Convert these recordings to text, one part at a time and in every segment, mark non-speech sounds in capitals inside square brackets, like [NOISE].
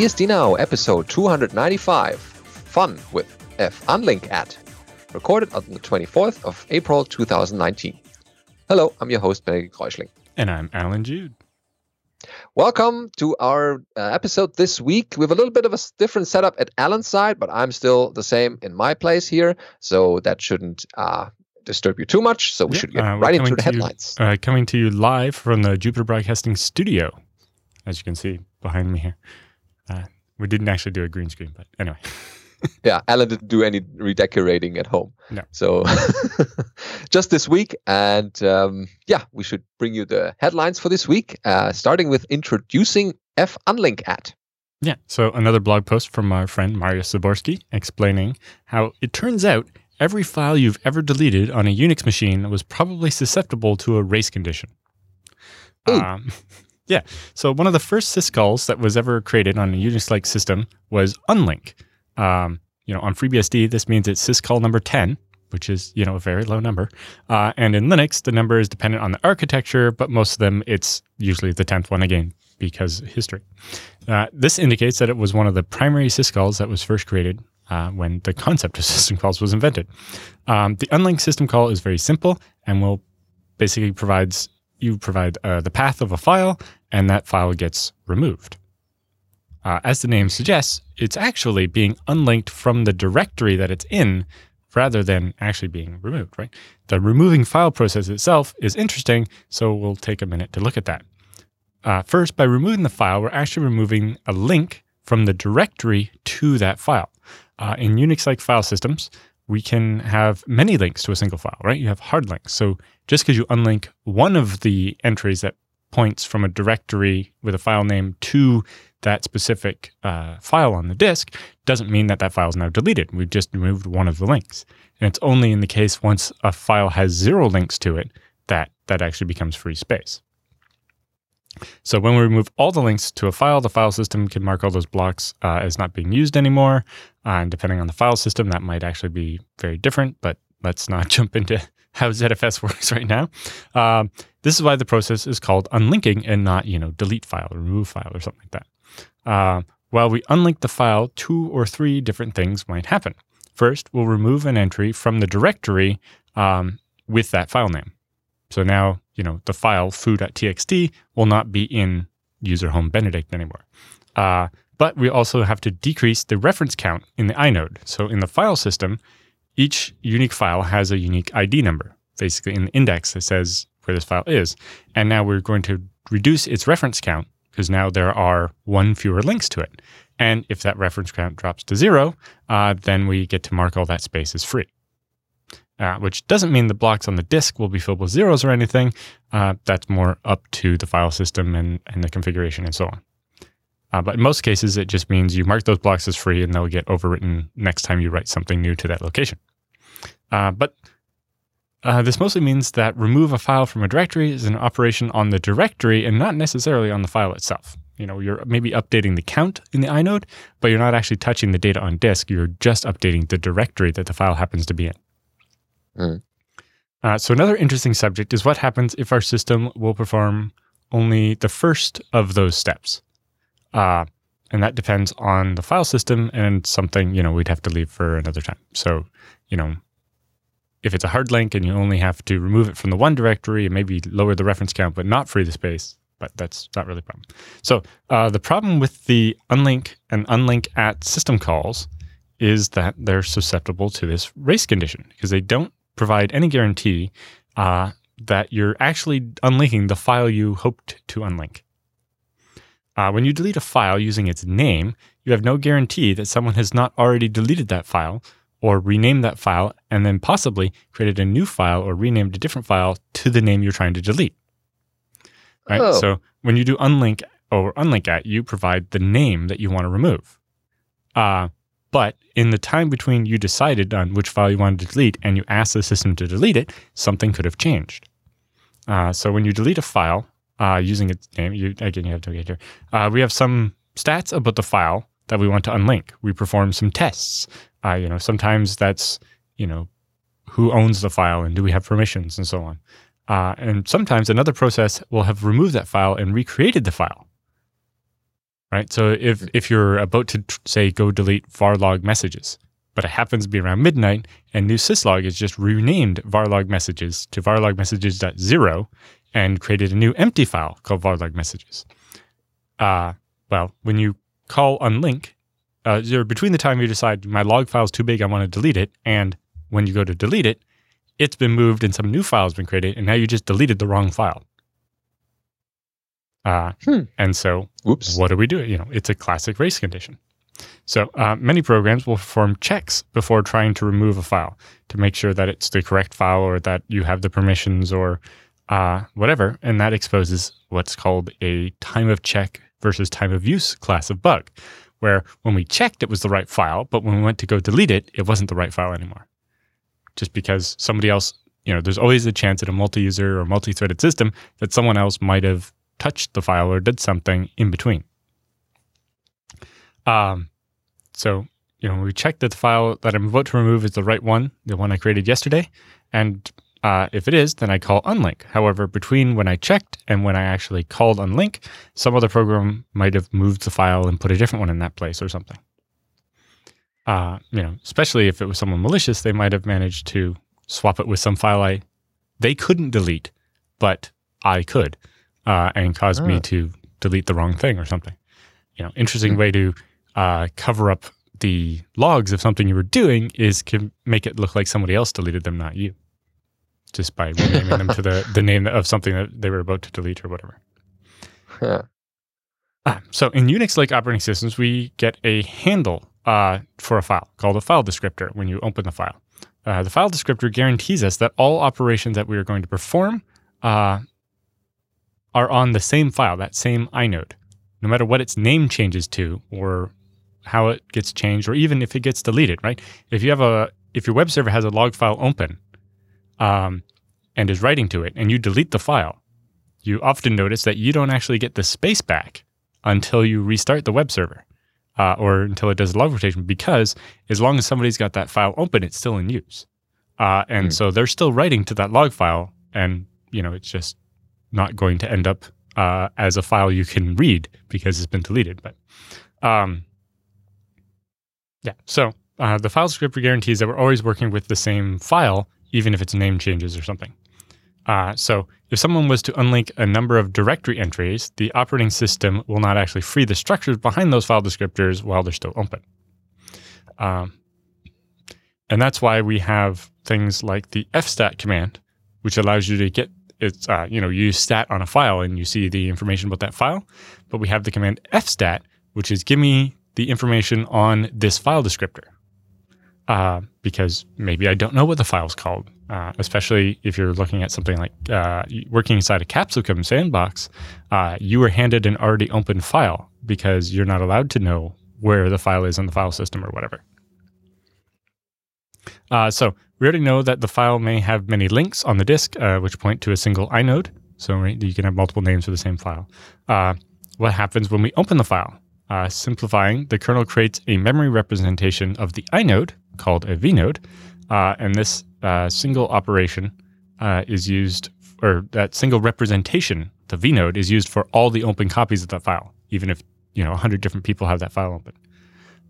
BSD Now, episode 295 Fun with F Unlink at, recorded on the 24th of April 2019. Hello, I'm your host, Benedict Reuschling. And I'm Allan Jude. Welcome to our uh, episode this week. We have a little bit of a different setup at Allan's side, but I'm still the same in my place here, so that shouldn't uh, disturb you too much. So we yeah, should get uh, right into the headlines. You, uh, coming to you live from the Jupiter Broadcasting Studio, as you can see behind me here. Uh, we didn't actually do a green screen, but anyway. [LAUGHS] yeah, Allan didn't do any redecorating at home. No. So [LAUGHS] just this week. And um, yeah, we should bring you the headlines for this week, uh, starting with introducing F Unlink at. Yeah. So another blog post from our friend Mariusz Zaborski explaining how it turns out every file you've ever deleted on a Unix machine was probably susceptible to a race condition. Um, [LAUGHS] yeah. So one of the first syscalls that was ever created on a Unix-like system was unlink. Um, you know, on FreeBSD, this means it's syscall number 10, which is, you know, a very low number. Uh, and in Linux, the number is dependent on the architecture, but most of them, it's usually the 10th one again, because history. Uh, this indicates that it was one of the primary syscalls that was first created uh, when the concept of [LAUGHS] system calls was invented. Um, the unlink system call is very simple and will basically provides you provide uh, the path of a file and that file gets removed. Uh, as the name suggests, it's actually being unlinked from the directory that it's in rather than actually being removed, right? The removing file process itself is interesting, so we'll take a minute to look at that. Uh, first, by removing the file, we're actually removing a link from the directory to that file. Uh, in Unix like file systems, we can have many links to a single file, right? You have hard links. So just because you unlink one of the entries that points from a directory with a file name to that specific uh, file on the disk doesn't mean that that file is now deleted. We've just removed one of the links. And it's only in the case once a file has zero links to it that that actually becomes free space. So when we remove all the links to a file, the file system can mark all those blocks uh, as not being used anymore. Uh, and depending on the file system, that might actually be very different, but let's not [LAUGHS] jump into how ZFS [LAUGHS] works right now. Um, this is why the process is called unlinking and not, you know, delete file or remove file or something like that. Uh, while we unlink the file, two or three different things might happen. First, we'll remove an entry from the directory um, with that file name. So now, you know, the file foo.txt will not be in user home Benedict anymore. Uh, but we also have to decrease the reference count in the inode. So in the file system, each unique file has a unique ID number, basically in the index that says where this file is. And now we're going to reduce its reference count because now there are one fewer links to it. And if that reference count drops to zero, uh, then we get to mark all that space as free. Uh, which doesn't mean the blocks on the disk will be filled with zeros or anything. Uh, that's more up to the file system and, and the configuration and so on. Uh, but in most cases, it just means you mark those blocks as free and they'll get overwritten next time you write something new to that location. Uh, but uh, this mostly means that remove a file from a directory is an operation on the directory and not necessarily on the file itself. You know, you're maybe updating the count in the inode, but you're not actually touching the data on disk. You're just updating the directory that the file happens to be in. Mm. Uh, so another interesting subject is what happens if our system will perform only the first of those steps. Uh, and that depends on the file system and something, you know, we'd have to leave for another time. So, you know, if it's a hard link and you only have to remove it from the one directory and maybe lower the reference count, but not free the space, but that's not really a problem. So uh, the problem with the unlink and unlink at system calls is that they're susceptible to this race condition because they don't provide any guarantee uh, that you're actually unlinking the file you hoped to unlink. Uh, when you delete a file using its name, you have no guarantee that someone has not already deleted that file or renamed that file and then possibly created a new file or renamed a different file to the name you're trying to delete. Right? Oh. So when you do unlink or unlink at, you provide the name that you want to remove. Uh, but in the time between you decided on which file you wanted to delete and you asked the system to delete it, something could have changed. Uh, so when you delete a file uh, using its name, you, again, you have to get here. Uh, we have some stats about the file that we want to unlink. We perform some tests. Uh, you know, sometimes that's you know who owns the file and do we have permissions and so on. Uh, and sometimes another process will have removed that file and recreated the file. right? So if if you're about to say go delete varlog messages, but it happens to be around midnight, and newsyslog has just renamed varlog messages to varlog messages.0 and created a new empty file called varlog messages. Uh, well, when you call unlink, uh, between the time you decide my log file is too big, I want to delete it, and when you go to delete it, it's been moved and some new file has been created, and now you just deleted the wrong file. Uh, Hmm. And so Oops. what do we do? You know, it's a classic race condition. So uh, many programs will perform checks before trying to remove a file to make sure that it's the correct file or that you have the permissions or uh, whatever, and that exposes what's called a time of check versus time of use class of bug, where when we checked it was the right file, but when we went to go delete it, it wasn't the right file anymore. Just because somebody else, you know, there's always a chance in a multi-user or multi-threaded system that someone else might have touched the file or did something in between. Um, so you know, we checked that the file that I'm about to remove is the right one, the one I created yesterday, and uh, if it is, then I call unlink. However, between when I checked and when I actually called unlink, some other program might have moved the file and put a different one in that place or something. Uh, you know, especially if it was someone malicious, they might have managed to swap it with some file I they couldn't delete, but I could, uh, and caused me Ah. to delete the wrong thing or something. You know, interesting way to uh, cover up the logs of something you were doing is to make it look like somebody else deleted them, not you, just by renaming them to the, [LAUGHS] the name of something that they were about to delete or whatever. Yeah. Ah, so in Unix-like operating systems, we get a handle uh, for a file called a file descriptor when you open the file. Uh, the file descriptor guarantees us that all operations that we are going to perform uh, are on the same file, that same inode, no matter what its name changes to or how it gets changed, or even if it gets deleted. Right? If you have a if your web server has a log file open um, and is writing to it, and you delete the file, you often notice that you don't actually get the space back until you restart the web server uh, or until it does log rotation because as long as somebody's got that file open, it's still in use. Uh, and Hmm. so they're still writing to that log file and, you know, it's just not going to end up uh, as a file you can read because it's been deleted. But um, yeah, so uh, the file descriptor guarantees that we're always working with the same file, even if its name changes or something. Uh, so if someone was to unlink a number of directory entries, the operating system will not actually free the structures behind those file descriptors while they're still open. Um, and that's why we have things like the fstat command, which allows you to get it's uh, you know use stat on a file and you see the information about that file. But we have the command fstat, which is give me the information on this file descriptor uh, because maybe I don't know what the file's called. Uh, especially if you're looking at something like uh, working inside a Capsicum sandbox, uh, you were handed an already open file because you're not allowed to know where the file is in the file system or whatever. Uh, so we already know that the file may have many links on the disk, uh, which point to a single inode. So right, you can have multiple names for the same file. What happens when we open the file? Uh, simplifying, the kernel creates a memory representation of the inode called a vnode, uh, and this uh, single operation uh, is used, or that single representation, the vnode, is used for all the open copies of that file, even if you know 100 different people have that file open.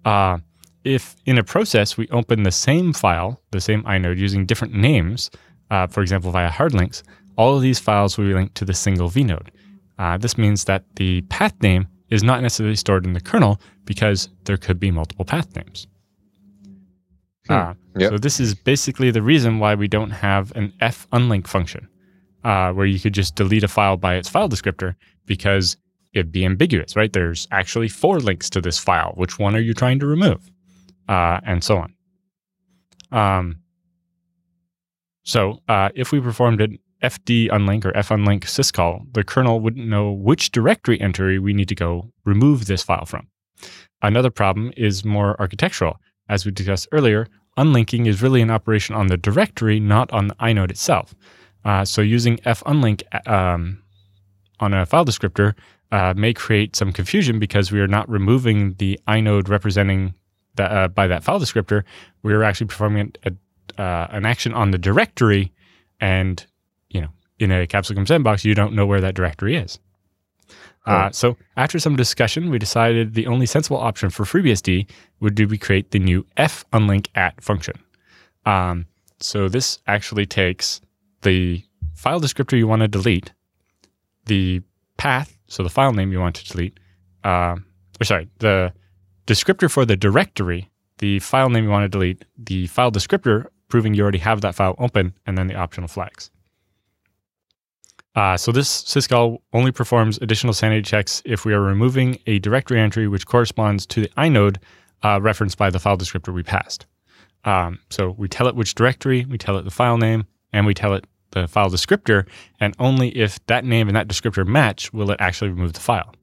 Uh, if in a process we open the same file, the same inode, using different names, uh, for example via hard links, all of these files will be linked to the single vnode. This means that the path name is not necessarily stored in the kernel because there could be multiple path names. Hmm. Uh, Yep. So this is basically the reason why we don't have an f unlink function, uh, where you could just delete a file by its file descriptor because it'd be ambiguous, right? There's actually four links to this file. Which one are you trying to remove? Uh, and so on. Um, so uh, if we performed an fd unlink or funlink syscall, the kernel wouldn't know which directory entry we need to go remove this file from. Another problem is more architectural. As we discussed earlier, unlinking is really an operation on the directory, not on the inode itself. Uh, so using funlink um, on a file descriptor uh, may create some confusion because we are not removing the inode representing uh, by that file descriptor. We are actually performing a, uh, an action on the directory, and in a Capsicum sandbox, you don't know where that directory is. Uh, so after some discussion, we decided the only sensible option for FreeBSD would be create the new f unlink at function. Um, so this actually takes the file descriptor you want to delete, the path, so the file name you want to delete, uh, or sorry, the descriptor for the directory, the file name you want to delete, the file descriptor proving you already have that file open, and then the optional flags. Uh, so this syscall only performs additional sanity checks if we are removing a directory entry which corresponds to the inode uh, referenced by the file descriptor we passed. Um, so we tell it which directory, we tell it the file name, and we tell it the file descriptor, and only if that name and that descriptor match will it actually remove the file.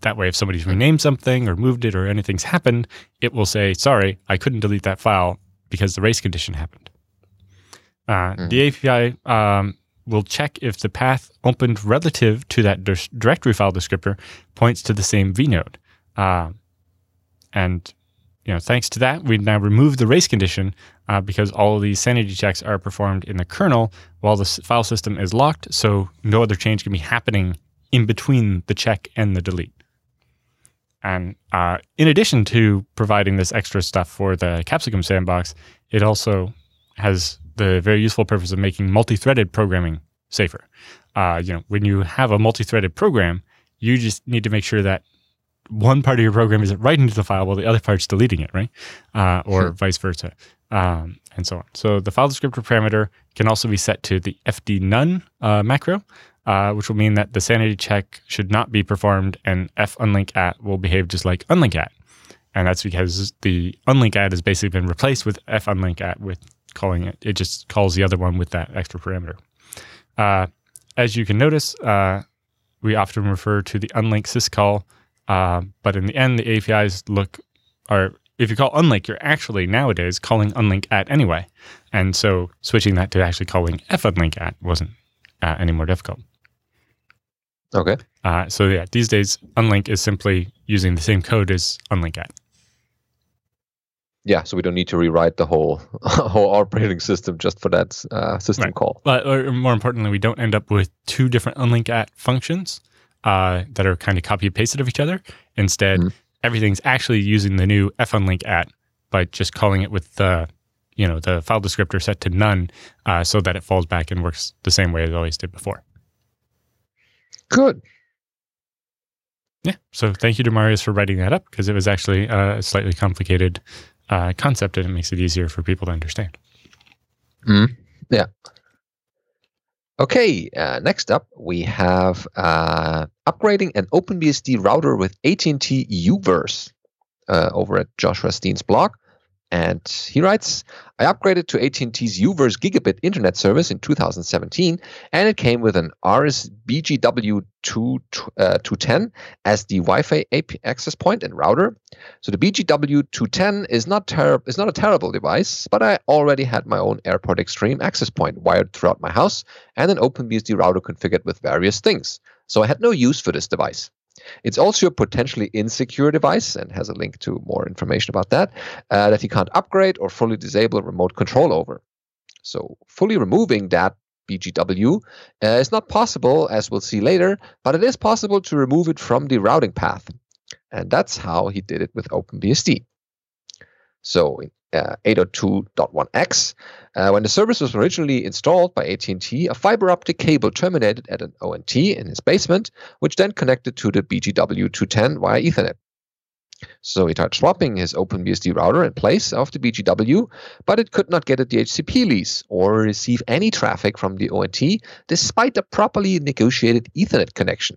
That way, if somebody's renamed something or moved it or anything's happened, it will say, sorry, I couldn't delete that file because the race condition happened. Uh, mm. The API um, will check if the path opened relative to that dir- directory file descriptor points to the same vnode. Uh, and you know, thanks to that, we now remove the race condition uh, because all of these sanity checks are performed in the kernel while the file system is locked, so no other change can be happening in between the check and the delete. And uh, in addition to providing this extra stuff for the Capsicum sandbox, it also has the very useful purpose of making multi-threaded programming safer. Uh, you know, when you have a multi-threaded program, you just need to make sure that one part of your program isn't writing to the file while the other part's deleting it, right? Uh, or vice versa, um, and so on. So the file descriptor parameter can also be set to the fd none uh, macro, uh, which will mean that the sanity check should not be performed, and f unlink at will behave just like unlink at, and that's because the unlink at has basically been replaced with f unlink at with calling it. It just calls the other one with that extra parameter. Uh, as you can notice, uh, we often refer to the unlink syscall, uh, but in the end, the APIs look are if you call unlink, you're actually nowadays calling unlink at anyway, and so switching that to actually calling f unlink at wasn't uh, any more difficult. Okay. Uh, so yeah, these days unlink is simply using the same code as unlink at yeah, so we don't need to rewrite the whole [LAUGHS] whole operating system just for that uh, system right. call. But or more importantly, we don't end up with two different unlink at functions uh, that are kind of copy pasted of each other. Instead, mm-hmm. everything's actually using the new funlink at by just calling it with the you know the file descriptor set to none, uh, so that it falls back and works the same way as it always did before. Good. Yeah. So thank you to Mariusz for writing that up because it was actually a slightly complicated uh, concept and it makes it easier for people to understand. Mm, yeah. Okay, uh, next up we have uh, upgrading an OpenBSD router with AT&T UVerse uh, over at Joshua Steen's blog. And he writes, I upgraded to AT&T's UVerse gigabit internet service in 2017, and it came with an Arris BGW 210 uh, as the Wi-Fi access point and router. So the BGW 210 is not ter- is not a terrible device, but I already had my own AirPort Extreme access point wired throughout my house and an OpenBSD router configured with various things. So I had no use for this device. It's also a potentially insecure device and has a link to more information about that uh, that you can't upgrade or fully disable remote control over. So, fully removing that BGW uh, is not possible, as we'll see later, but it is possible to remove it from the routing path. And that's how he did it with OpenBSD. So in uh, 802.1x. Uh, when the service was originally installed by AT&T, a fiber optic cable terminated at an ONT in his basement, which then connected to the BGW210 via Ethernet. So he tried swapping his OpenBSD router in place of the BGW, but it could not get a DHCP lease or receive any traffic from the ONT despite a properly negotiated Ethernet connection.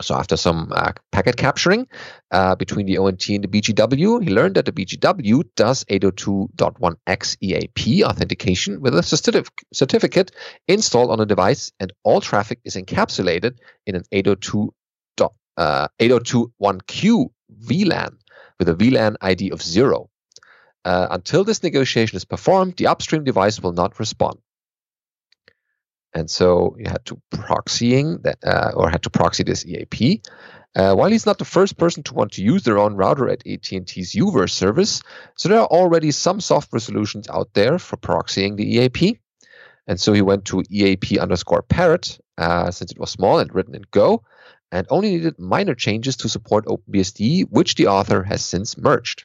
So after some uh, packet capturing uh, between the ONT and the BGW, he learned that the BGW does 802.1x EAP authentication with a certif- certificate installed on a device, and all traffic is encapsulated in an 802. Uh, 802.1q VLAN with a VLAN ID of zero. Uh, until this negotiation is performed, the upstream device will not respond. And so you had to proxying that, uh, or had to proxy this EAP. Uh, while he's not the first person to want to use their own router at AT&T's UVerse service, so there are already some software solutions out there for proxying the EAP. And so he went to EAP underscore parrot, uh, since it was small and written in Go, and only needed minor changes to support OpenBSD, which the author has since merged.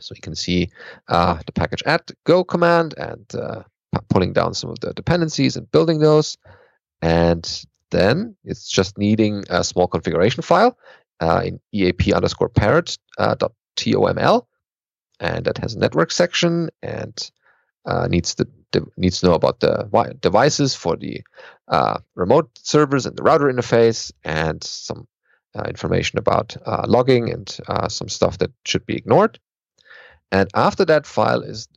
So you can see uh, the package add go command and uh, pulling down some of the dependencies and building those. And then it's just needing a small configuration file uh, in eap underscore parrot uh, dot toml, and that has a network section and uh, needs to needs to know about the devices for the uh, remote servers and the router interface and some uh, information about uh, logging and some stuff that should be ignored. And after that file is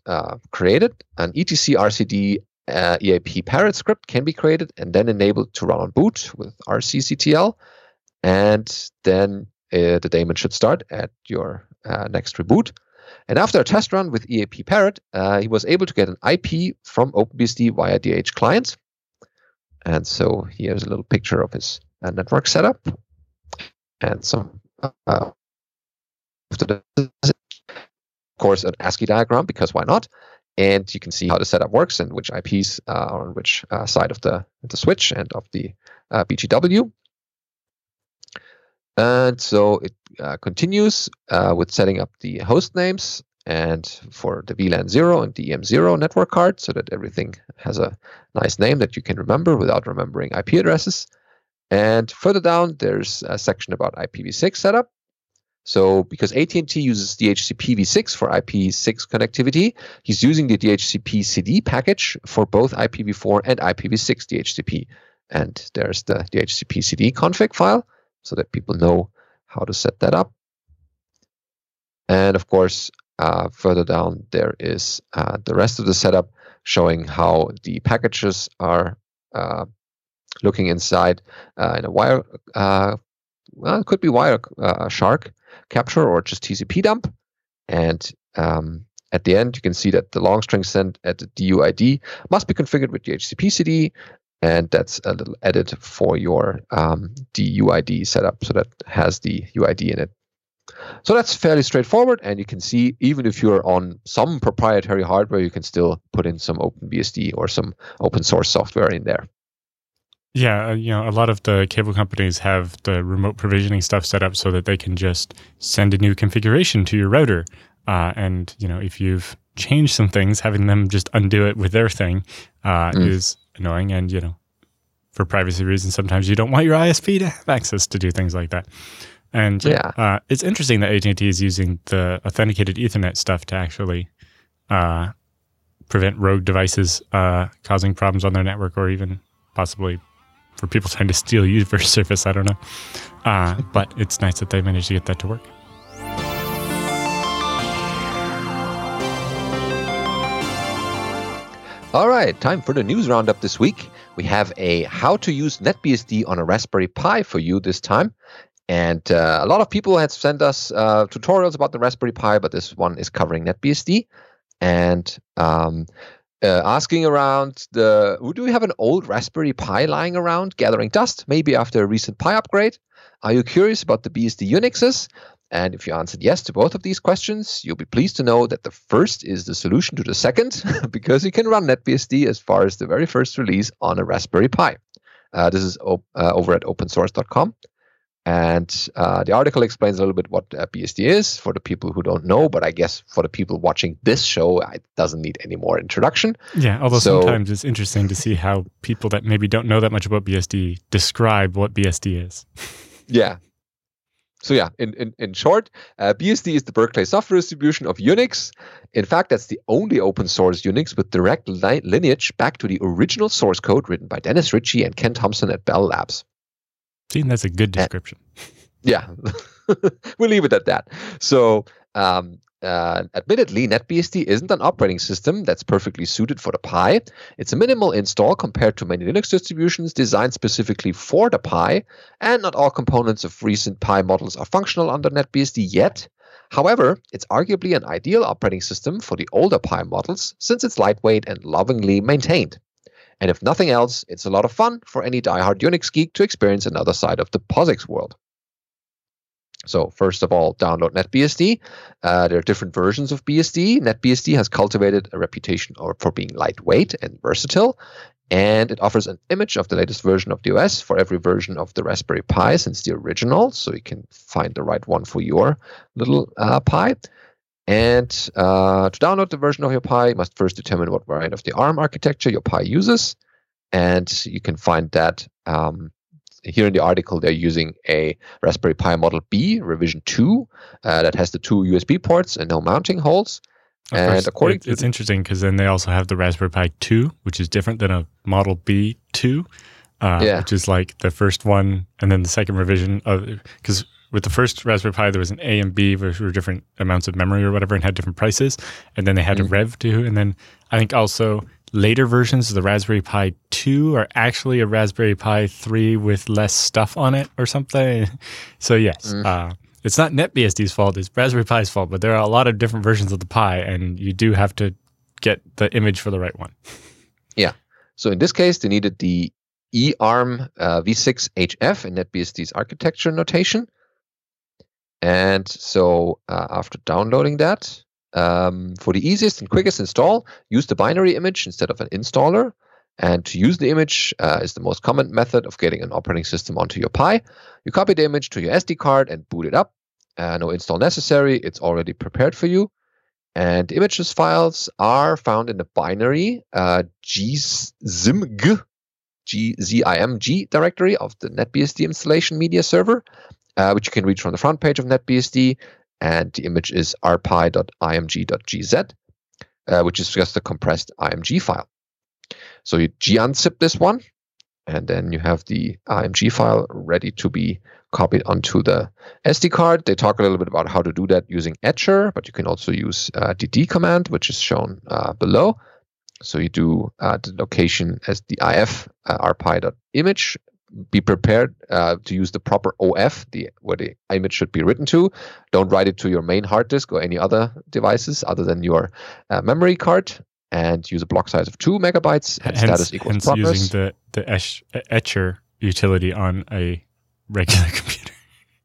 created, an etc rcd uh, EAP parrot script can be created and then enabled to run on boot with rcctl. And then uh, the daemon should start at your uh, next reboot. And after a test run with EAP Parrot, uh, he was able to get an IP from OpenBSD via dhclient. And so here's a little picture of his uh, network setup and some, uh, of course, an ASCII diagram because why not? and you can see how the setup works and which IPs uh, are on which uh, side of the, the switch and of the uh, BGW. And so it uh, continues uh, with setting up the host names and for the VLAN 0 and the EM0 network card so that everything has a nice name that you can remember without remembering IP addresses. And further down, there's a section about IPv6 setup so because AT&T uses DHCP v6 for IP6 connectivity, he's using the dhcpcd package for both IPv4 and IPv6 DHCP. And there's the dhcpcd config file so that people know how to set that up. And of course, uh, further down, there is uh, the rest of the setup showing how the packages are uh, looking inside uh, in a wire. Uh, well, it could be wire uh, shark capture or just TCP dump. And um, at the end, you can see that the long string sent at the DUID must be configured with the dhcpcd. And that's a little edit for your um, DUID setup. So that has the UID in it. So that's fairly straightforward. And you can see, even if you're on some proprietary hardware, you can still put in some OpenBSD or some open source software in there. Yeah, uh, you know, a lot of the cable companies have the remote provisioning stuff set up so that they can just send a new configuration to your router. Uh, and you know, if you've changed some things, having them just undo it with their thing uh, mm. is annoying. And you know, for privacy reasons, sometimes you don't want your ISP to have access to do things like that. And yeah, uh, it's interesting that AT&T is using the authenticated Ethernet stuff to actually uh, prevent rogue devices uh, causing problems on their network, or even possibly for people trying to steal user [LAUGHS] service. I don't know. Uh, [LAUGHS] but it's nice that they managed to get that to work. All right, time for the news roundup this week. We have a how to use NetBSD on a Raspberry Pi for you this time. And uh, a lot of people had sent us uh, tutorials about the Raspberry Pi, but this one is covering NetBSD. And um, uh, asking around the do we have an old Raspberry Pi lying around gathering dust, maybe after a recent Pi upgrade? Are you curious about the BSD Unixes? And if you answered yes to both of these questions, you'll be pleased to know that the first is the solution to the second, [LAUGHS] because you can run NetBSD as far as the very first release on a Raspberry Pi. Uh, this is op- uh, over at opensource.com. And uh, the article explains a little bit what uh, BSD is for the people who don't know, but I guess for the people watching this show, it doesn't need any more introduction. Yeah, although so, sometimes it's interesting to see how people that maybe don't know that much about BSD describe what BSD is. [LAUGHS] yeah. So yeah, in, in, in short, uh, BSD is the Berkeley software distribution of Unix. In fact, that's the only open source Unix with direct li- lineage back to the original source code written by Dennis Ritchie and Ken Thompson at Bell Labs. See, that's a good description. yeah, [LAUGHS] we'll leave it at that. So, um, uh, admittedly, NetBSD isn't an operating system that's perfectly suited for the Pi. It's a minimal install compared to many Linux distributions designed specifically for the Pi, and not all components of recent Pi models are functional under NetBSD yet. However, it's arguably an ideal operating system for the older Pi models since it's lightweight and lovingly maintained. And if nothing else, it's a lot of fun for any diehard Unix geek to experience another side of the POSIX world. So first of all, download NetBSD. Uh, there are different versions of BSD. NetBSD has cultivated a reputation for being lightweight and versatile, and it offers an image of the latest version of the OS for every version of the Raspberry Pi since the original, so you can find the right one for your little uh, Pi. And uh, to download the version of your Pi, you must first determine what variant of the ARM architecture your Pi uses. And you can find that um, here in the article. They're using a Raspberry Pi Model B revision 2 uh, that has the two USB ports and no mounting holes. Of and course, according it- to it's the- interesting because then they also have the Raspberry Pi 2, which is different than a Model B 2, uh, Yeah. which is like the first one and then the second revision of because with the first Raspberry Pi there was an A and B which were different amounts of memory or whatever and had different prices, and then they had Mhm. a Rev 2, and then I think also later versions of the Raspberry Pi 2 are actually a Raspberry Pi 3 with less stuff on it or something. [LAUGHS] So yes, Mm. uh, it's not NetBSD's fault; it's Raspberry Pi's fault. But there are a lot of different versions of the Pi, and you do have to get the image for the right one. Yeah. So in this case, they needed the eARM uh, v6HF in NetBSD's architecture notation. And so uh, after downloading that, um, for the easiest and quickest install, use the binary image instead of an installer. And to use the image uh, is the most common method of getting an operating system onto your Pi. You copy the image to your SD card and boot it up. Uh, no install necessary, it's already prepared for you. And images files are found in the binary uh, gzimg, G-Z-I-M-G directory of the NetBSD installation media server, uh, which you can reach from the front page of NetBSD. And the image is rpi.img.gz, uh, which is just a compressed IMG file. So you g-unzip this one, and then you have the IMG file ready to be copied onto the SD card. They talk a little bit about how to do that using Etcher, but you can also use uh, dd command, which is shown uh, below. So you do uh, the location as the if uh, rpi.image. Be prepared uh, to use the proper OF, the where the image should be written to. Don't write it to your main hard disk or any other devices other than your uh, memory card. And use a block size of two megabytes and hence, status equals hence progress. using the the etch, etcher utility on a regular [LAUGHS] computer.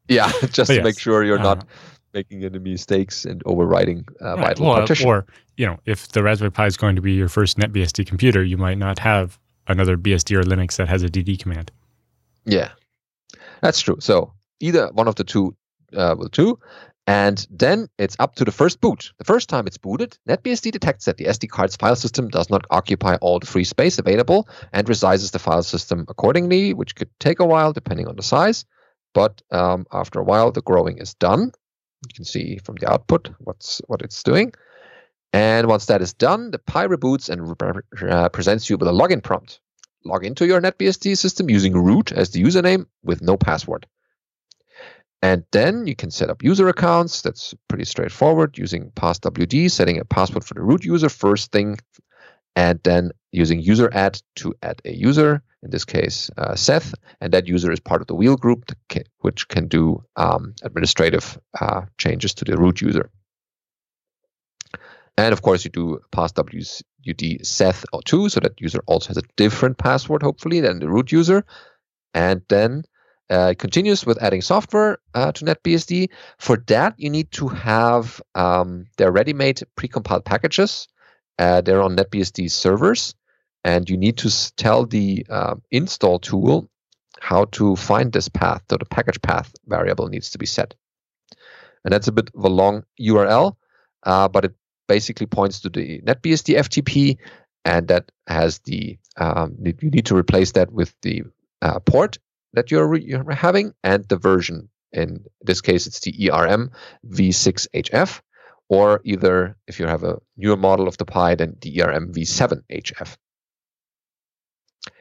yeah, [LAUGHS] just But to make sure you're not uh, making any mistakes and overwriting uh, Right, vital well, partition. Or, you know, if the Raspberry Pi is going to be your first NetBSD computer, you might not have another BSD or Linux that has a DD command. Yeah, that's true. So either one of the two uh, will do. And then it's up to the first boot. The first time it's booted, NetBSD detects that the SD card's file system does not occupy all the free space available and resizes the file system accordingly, which could take a while depending on the size. But um, after a while, the growing is done. You can see from the output what's what it's doing. And once that is done, the Pi reboots and re- uh, presents you with a login prompt. Log into your NetBSD system using root as the username with no password. And then you can set up user accounts. That's pretty straightforward using passwd, setting a password for the root user first thing, and then using user add to add a user, in this case, uh, Seth. And that user is part of the wheel group, which can do um, administrative uh, changes to the root user. And of course, you do passwd Seth or 2 so that user also has a different password, hopefully, than the root user. And then uh, it continues with adding software uh, to NetBSD. For that, you need to have um, their ready-made precompiled packages. Uh, they're on NetBSD servers, and you need to tell the uh, install tool how to find this path. So the package path variable needs to be set, and that's a bit of a long URL, uh, but it basically points to the NetBSD FTP, and that has the um, you need to replace that with the uh, port that you're, re- you're having and the version. In this case, it's the ERM v6HF, or either if you have a newer model of the Pi, then the ERM v7HF.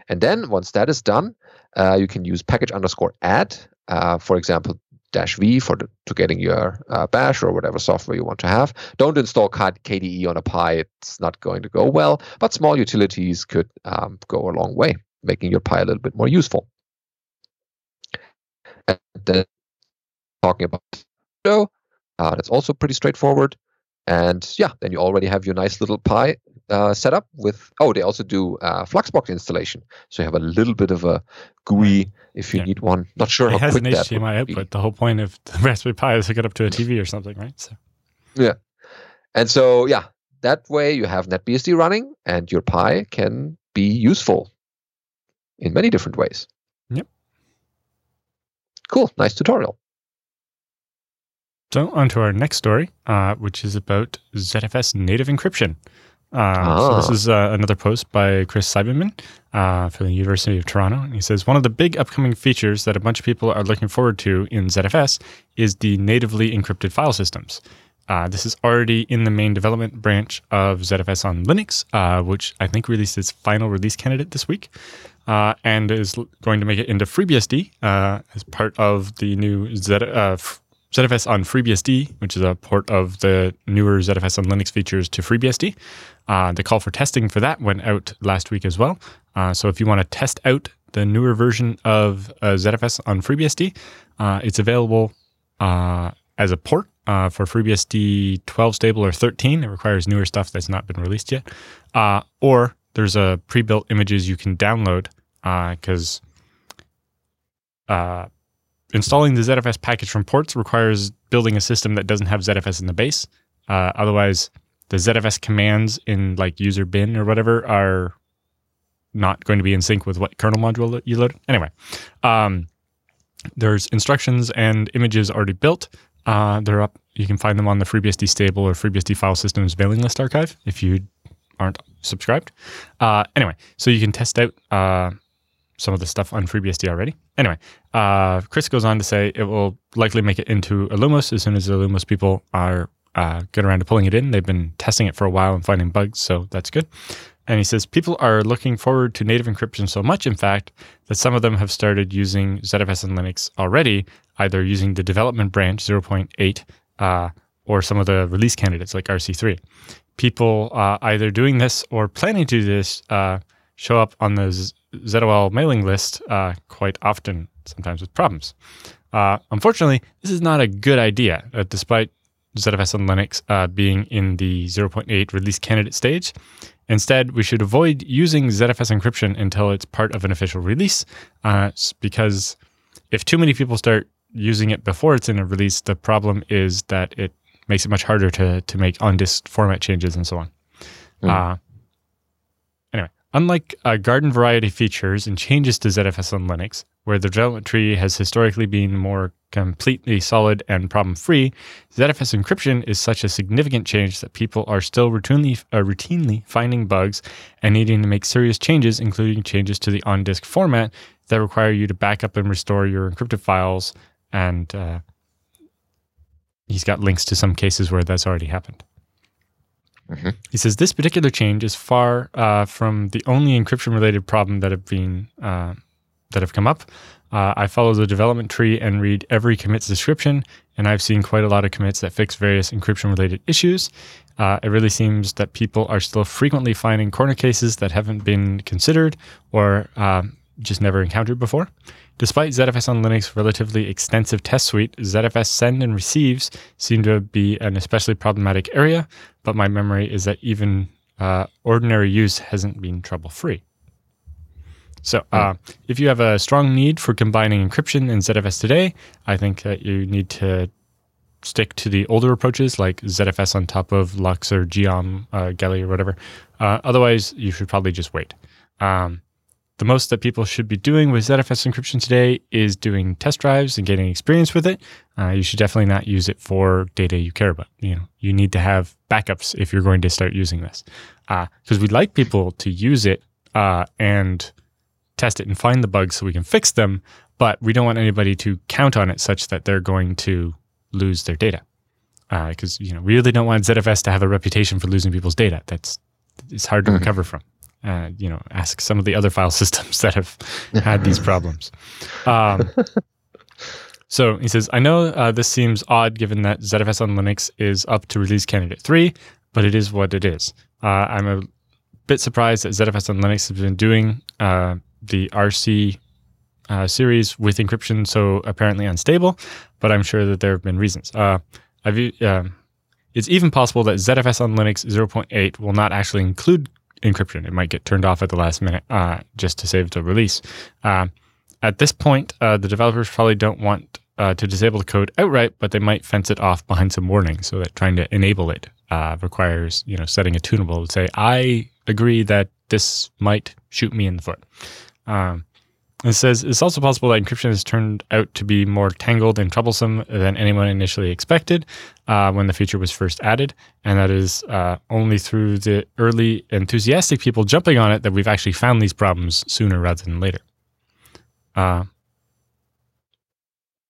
And then once that is done, uh, you can use package underscore add, uh, for example, dash v for the, to getting your uh, bash or whatever software you want to have. Don't install KDE on a Pi; it's not going to go well. But small utilities could um, go a long way, making your Pi a little bit more useful. And then talking about uh, that's also pretty straightforward. And yeah, then you already have your nice little Pi uh, setup with. Oh, they also do uh, Fluxbox installation, so you have a little bit of a GUI if you Yeah. need one. Not sure it how has quick an that HDMI output. The whole point of the [LAUGHS] Raspberry Pi is to hook it up to a TV or something, right? So yeah, And so, yeah, that way you have NetBSD running, and your Pi can be useful in many different ways. Yep. Cool. Nice tutorial. So on to our next story, uh, which is about ZFS native encryption. Uh, So this Ah. is uh, another post by Chris Siebenmann uh, from the University of Toronto. And he says one of the big upcoming features that a bunch of people are looking forward to in ZFS is the natively encrypted file systems. Uh, this is already in the main development branch of ZFS on Linux, uh, which I think released its final release candidate this week, uh, and is going to make it into FreeBSD uh, as part of the new Z- uh, f- ZFS on FreeBSD, which is a port of the newer ZFS on Linux features to FreeBSD. Uh, the call for testing for that went out last week as well. Uh, so if you want to test out the newer version of uh, ZFS on FreeBSD, uh, it's available uh, as a port uh, for FreeBSD 12 stable or 13. It requires newer stuff that's not been released yet. Or there's a pre-built images you can download because installing the ZFS package from ports requires building a system that doesn't have ZFS in the base. Uh, otherwise, the ZFS commands in like user bin or whatever are not going to be in sync with what kernel module you load. Anyway, um, there's instructions and images already built. Uh, they're up. You can find them on the FreeBSD stable or FreeBSD file systems mailing list archive if you aren't subscribed. Uh, anyway, so you can test out uh, some of the stuff on FreeBSD already. Anyway, uh, Chris goes on to say it will likely make it into Illumos as soon as the Illumos people are uh, get around to pulling it in. They've been testing it for a while and finding bugs, so that's good. And he says people are looking forward to native encryption so much, in fact, that some of them have started using ZFS and Linux already, either using the development branch 0.8 uh, or some of the release candidates like RC3. People uh, either doing this or planning to do this uh, show up on the ZOL mailing list uh, quite often, sometimes with problems. Uh, unfortunately, this is not a good idea, uh, despite ZFS on Linux uh, being in the 0.8 release candidate stage. Instead, we should avoid using ZFS encryption until it's part of an official release, uh, because if too many people start using it before it's in a release, the problem is that it makes it much harder to to make on disk format changes and so on. Hmm. Unlike uh, garden variety features and changes to ZFS on Linux, where the development tree has historically been more completely solid and problem free, ZFS encryption is such a significant change that people are still routinely uh, routinely finding bugs and needing to make serious changes, including changes to the on disk format that require you to back up and restore your encrypted files. And uh, he's got links to some cases where that's already happened. Mhm. He says this particular change is far uh, from the only encryption related problem that have been uh, that have come up. Uh, I follow the development tree and read every commit's description, and I've seen quite a lot of commits that fix various encryption related issues. Uh, it really seems that people are still frequently finding corner cases that haven't been considered or um, just never encountered before. Despite ZFS on Linux relatively extensive test suite, ZFS send and receives seem to be an especially problematic area, but my memory is that even uh, ordinary use hasn't been trouble free. So, uh, if you have a strong need for combining encryption and ZFS today, I think that you need to stick to the older approaches like ZFS on top of LUKS or Geom, uh, Geli, or whatever. Uh, otherwise, you should probably just wait. Um, the most that people should be doing with ZFS encryption today is doing test drives and getting experience with it. Uh, you should definitely not use it for data you care about. You know, you need to have backups if you're going to start using this, because we'd like people to use it uh, and test it and find the bugs so we can fix them. But we don't want anybody to count on it such that they're going to lose their data. Because you know, we really don't want ZFS to have a reputation for losing people's data. That's it's hard to Mhm. recover from. Uh, you know, ask some of the other file [LAUGHS] systems that have had these [LAUGHS] problems. Um, so he says, I know uh, this seems odd given that ZFS on Linux is up to release candidate 3, but it is what it is. Uh, I'm a bit surprised that ZFS on Linux has been doing uh, the RC uh, series with encryption so apparently unstable, but I'm sure that there have been reasons. Uh, I've, u- um, It's even possible that ZFS on Linux 0.8 will not actually include encryption. It might get turned off at the last minute uh, just to save the release. Uh, at this point, uh, the developers probably don't want uh, to disable the code outright, but they might fence it off behind some warning so that trying to enable it uh, requires you know setting a tunable to say I agree that this might shoot me in the foot. Um, it says it's also possible that encryption has turned out to be more tangled and troublesome than anyone initially expected uh, when the feature was first added. And that is uh, only through the early enthusiastic people jumping on it that we've actually found these problems sooner rather than later. Uh,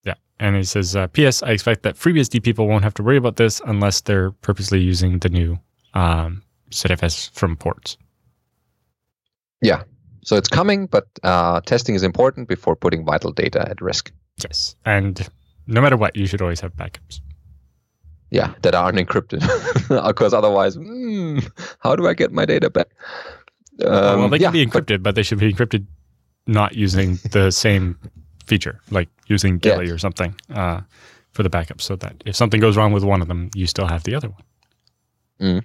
yeah. And it says, uh, P.S. I expect that FreeBSD people won't have to worry about this unless they're purposely using the new um, ZFS from ports. Yeah. So it's coming, but uh, testing is important before putting vital data at risk. Yes. And no matter what, you should always have backups. Yeah, that aren't encrypted. [LAUGHS] Because otherwise, mm, how do I get my data back? Um, well, they can yeah, be encrypted, but, but, they should be encrypted not using the [LAUGHS] same feature, like using GELI yes. or something uh, for the backup, so that if something goes wrong with one of them, you still have the other one. Mm.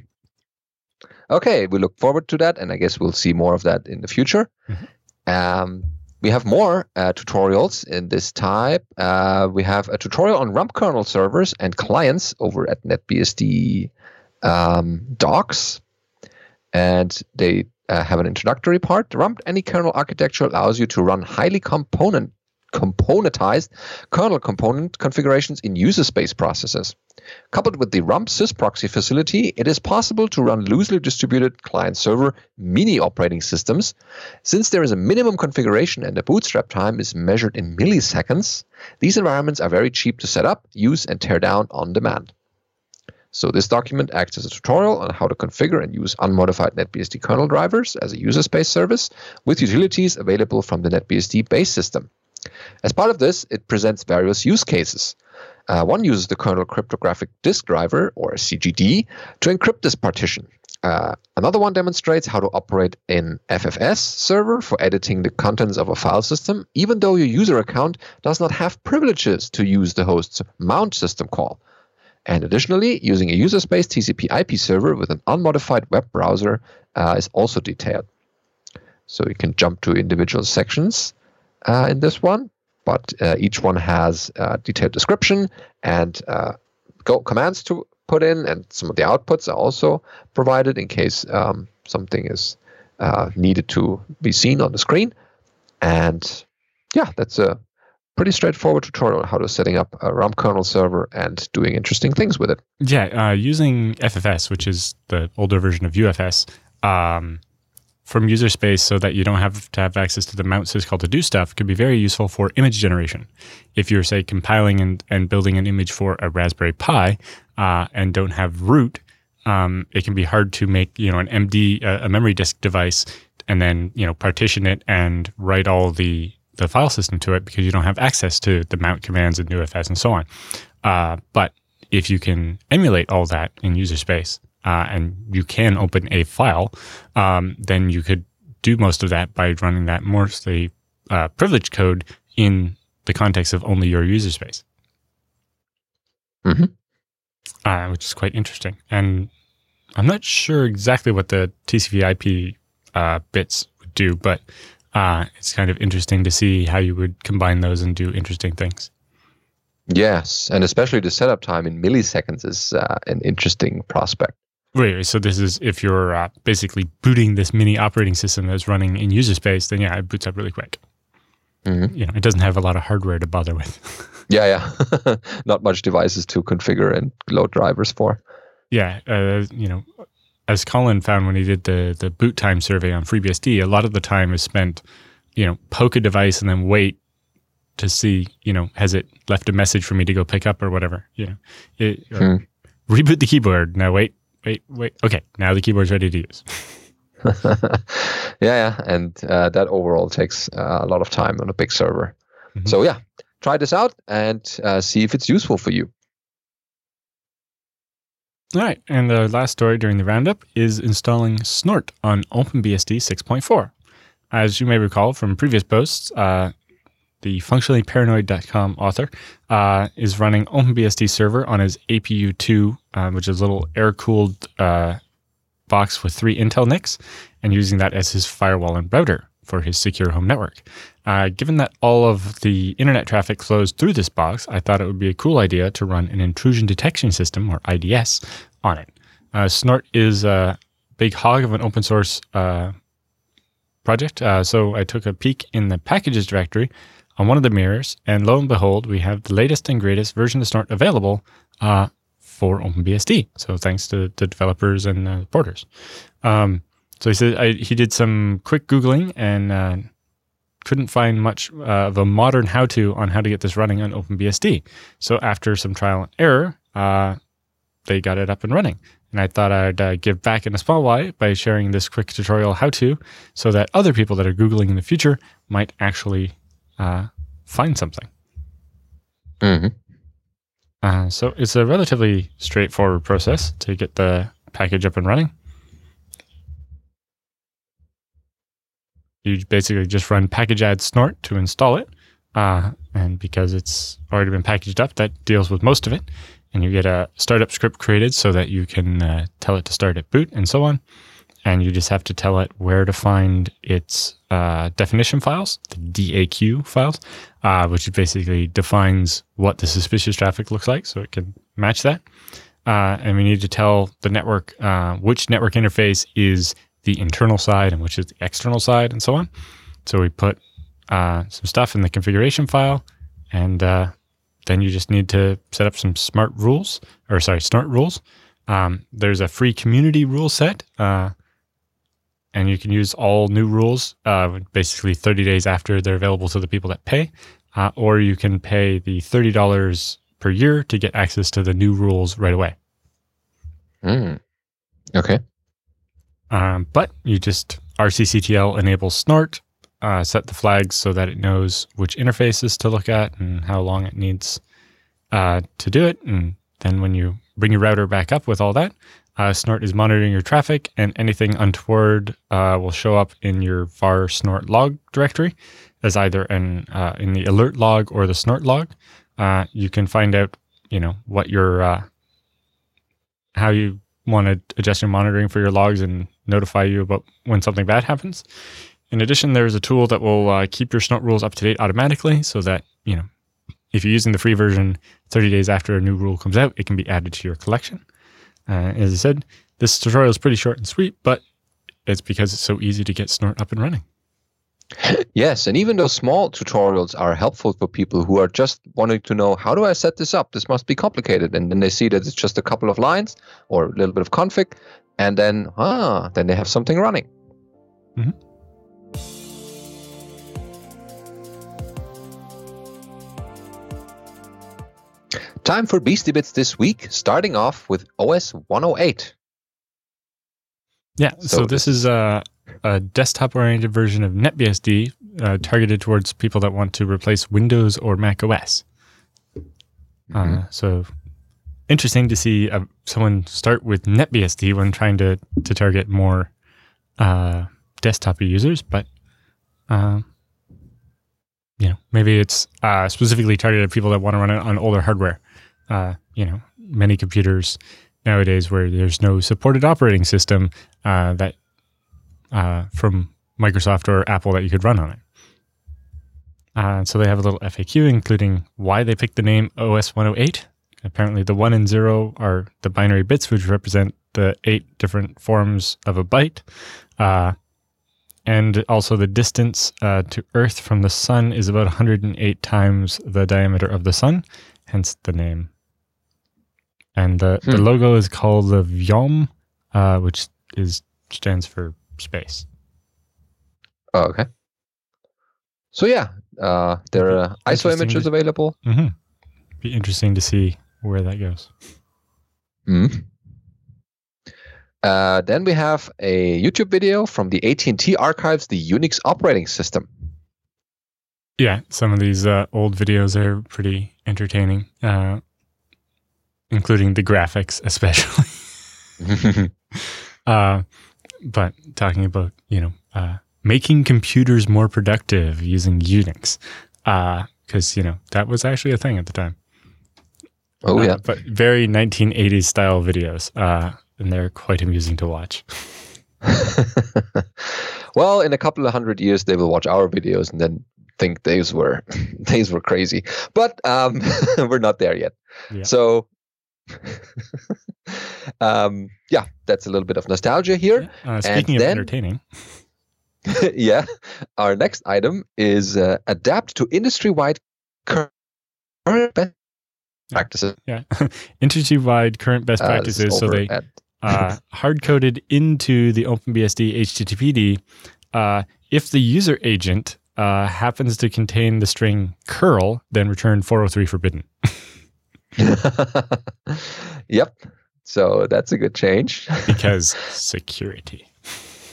Okay, we look forward to that, and I guess we'll see more of that in the future. Mm-hmm. Um, we have more uh, tutorials in this type. Uh, we have a tutorial on rump kernel servers and clients over at NetBSD um, docs, and they uh, have an introductory part. The rump anykernel architecture allows you to run highly component componentized kernel component configurations in user space processes. Coupled with the rump sysproxy facility, it is possible to run loosely distributed client server mini operating systems. Since there is a minimum configuration and the bootstrap time is measured in milliseconds, these environments are very cheap to set up, use, and tear down on demand. So this document acts as a tutorial on how to configure and use unmodified NetBSD kernel drivers as a user space service with utilities available from the NetBSD base system. As part of this, it presents various use cases. Uh, one uses the kernel cryptographic disk driver, or CGD, to encrypt this partition. Uh, another one demonstrates how to operate an FFS server for editing the contents of a file system, even though your user account does not have privileges to use the host's mount system call. And additionally, using a user space TCP IP server with an unmodified web browser uh, is also detailed. So you can jump to individual sections uh, in this one, but uh, each one has a detailed description and uh, go commands to put in, and some of the outputs are also provided in case um, something is uh, needed to be seen on the screen. And yeah, that's a pretty straightforward tutorial on how to setting up a rump kernel server and doing interesting things with it. Yeah, uh, using FFS, which is the older version of UFS, um, from user space so that you don't have to have access to the mount syscall to do stuff could be very useful for image generation. If you're, say, compiling and, and building an image for a Raspberry Pi uh, and don't have root, um, it can be hard to make you know an MD uh, a memory disk device and then you know partition it and write all the the file system to it because you don't have access to the mount commands and UFS and so on. Uh, but if you can emulate all that in user space, uh, and you can open a file, um, then you could do most of that by running that mostly uh, privileged code in the context of only your user space, mm-hmm. uh, which is quite interesting. And I'm not sure exactly what the TCP/IP uh, bits would do, but uh, it's kind of interesting to see how you would combine those and do interesting things. Yes, and especially the setup time in milliseconds is uh, an interesting prospect. Wait, so this is if you're uh, basically booting this mini operating system that's running in user space, then yeah, it boots up really quick. Mm-hmm. You know, it doesn't have a lot of hardware to bother with. [LAUGHS] yeah, yeah, [LAUGHS] not much devices to configure and load drivers for. Yeah, uh, you know, as Colin found when he did the the boot time survey on FreeBSD, a lot of the time is spent, you know, poke a device and then wait to see, you know, has it left a message for me to go pick up or whatever. You know, it, hmm. reboot the keyboard. Now wait, wait, wait. Okay, now the keyboard's ready to use. [LAUGHS] yeah, yeah, and uh, that overall takes uh, a lot of time on a big server. Mm-hmm. So yeah, try this out and uh, see if it's useful for you. All right, and the last story during the roundup is installing Snort on OpenBSD 6.4. As you may recall from previous posts, uh, the functionallyparanoid.com author, uh, is running OpenBSD server on his APU2, uh, which is a little air cooled uh, box with three Intel NICs, and using that as his firewall and router for his secure home network. Uh, given that all of the internet traffic flows through this box, I thought it would be a cool idea to run an intrusion detection system, or IDS, on it. Uh, Snort is a big hog of an open source uh, project, so I took a peek in the packages directory on one of the mirrors, and lo and behold, we have the latest and greatest version of Snort available uh, for OpenBSD. So thanks to the developers and uh, porters. Um, so he said I, he did some quick googling and uh, couldn't find much uh, of a modern how-to on how to get this running on OpenBSD. So after some trial and error, uh, they got it up and running. And I thought I'd uh, give back in a small way by sharing this quick tutorial how-to, so that other people that are googling in the future might actually uh, find something. hmm Uh, so it's a relatively straightforward process to get the package up and running. You basically just run package add snort to install it. Uh, and because it's already been packaged up, that deals with most of it. And you get a startup script created so that you can uh, tell it to start at boot and so on. And you just have to tell it where to find its uh, definition files, the DAQ files, uh, which basically defines what the suspicious traffic looks like so it can match that. Uh, and we need to tell the network uh, which network interface is the internal side and which is the external side and so on. So we put uh, some stuff in the configuration file and uh, then you just need to set up some smart rules or sorry, snort rules. Um, there's a free community rule set uh, and you can use all new rules uh, basically 30 days after they're available to the people that pay, uh, or you can pay the $30 per year to get access to the new rules right away. Mm. Okay. Um, but you just RCCTL enables Snort, uh, set the flags so that it knows which interfaces to look at and how long it needs uh, to do it. And then when you bring your router back up with all that, uh, Snort is monitoring your traffic, and anything untoward uh, will show up in your var snort log directory as either an uh, in the alert log or the snort log. Uh, you can find out, you know, what your uh, how you want to adjust your monitoring for your logs and notify you about when something bad happens. In addition, there's a tool that will uh, keep your snort rules up to date automatically, so that you know if you're using the free version, 30 days after a new rule comes out, it can be added to your collection. Uh, as I said, this tutorial is pretty short and sweet, but it's because it's so easy to get Snort up and running. [LAUGHS] Yes, and even though small tutorials are helpful for people who are just wanting to know how do I set this up? This must be complicated, and then they see that it's just a couple of lines or a little bit of config, and then ah, then they have something running. Mhm. Time for Beastie Bits this week, starting off with OS 108. Yeah, so, So this is a, a desktop oriented version of NetBSD uh, targeted towards people that want to replace Windows or Mac OS. Uh, so interesting to see uh, someone start with NetBSD when trying to, to target more uh, desktop users, but um, you know maybe it's uh, specifically targeted at people that want to run it on older hardware. Uh, you know, many computers nowadays where there's no supported operating system uh, that uh, from Microsoft or Apple that you could run on it. Uh, so they have a little FAQ including why they picked the name OS 108. Apparently, the one and zero are the binary bits, which represent the eight different forms of a byte. Uh, and also, the distance uh, to Earth from the sun is about 108 times the diameter of the sun, hence the name. And the, the Hmm. logo is called the Vyom, uh, which is stands for space. Oh, okay. So yeah, uh, there are ISO images to- available. hmm Be interesting to see where that goes. Mm. Uh, then we have a YouTube video from the AT&T archives, the Unix operating system. Yeah, some of these uh, old videos are pretty entertaining, uh, including the graphics, especially. [LAUGHS] uh, but talking about you know uh, making computers more productive using Unix, because you know that was actually a thing at the time. Oh Uh, yeah. but very 1980s style videos, uh, and they're quite amusing to watch. [LAUGHS] well, in a couple of hundred years, they will watch our videos and then think these were [LAUGHS] these were crazy. But um, we're not there yet. Yeah. So, [LAUGHS] um, yeah, that's a little bit of nostalgia here. Uh, speaking of then- entertaining, [LAUGHS] yeah. Our next item is uh, adapt to industry-wide current best practices. yeah, [LAUGHS] industry-wide current best as practices. So they uh, hard coded into the OpenBSD HTTPD. Uh, if the user agent uh, happens to contain the string curl, then return 403 forbidden. [LAUGHS] yep. So that's a good change. because [LAUGHS] security.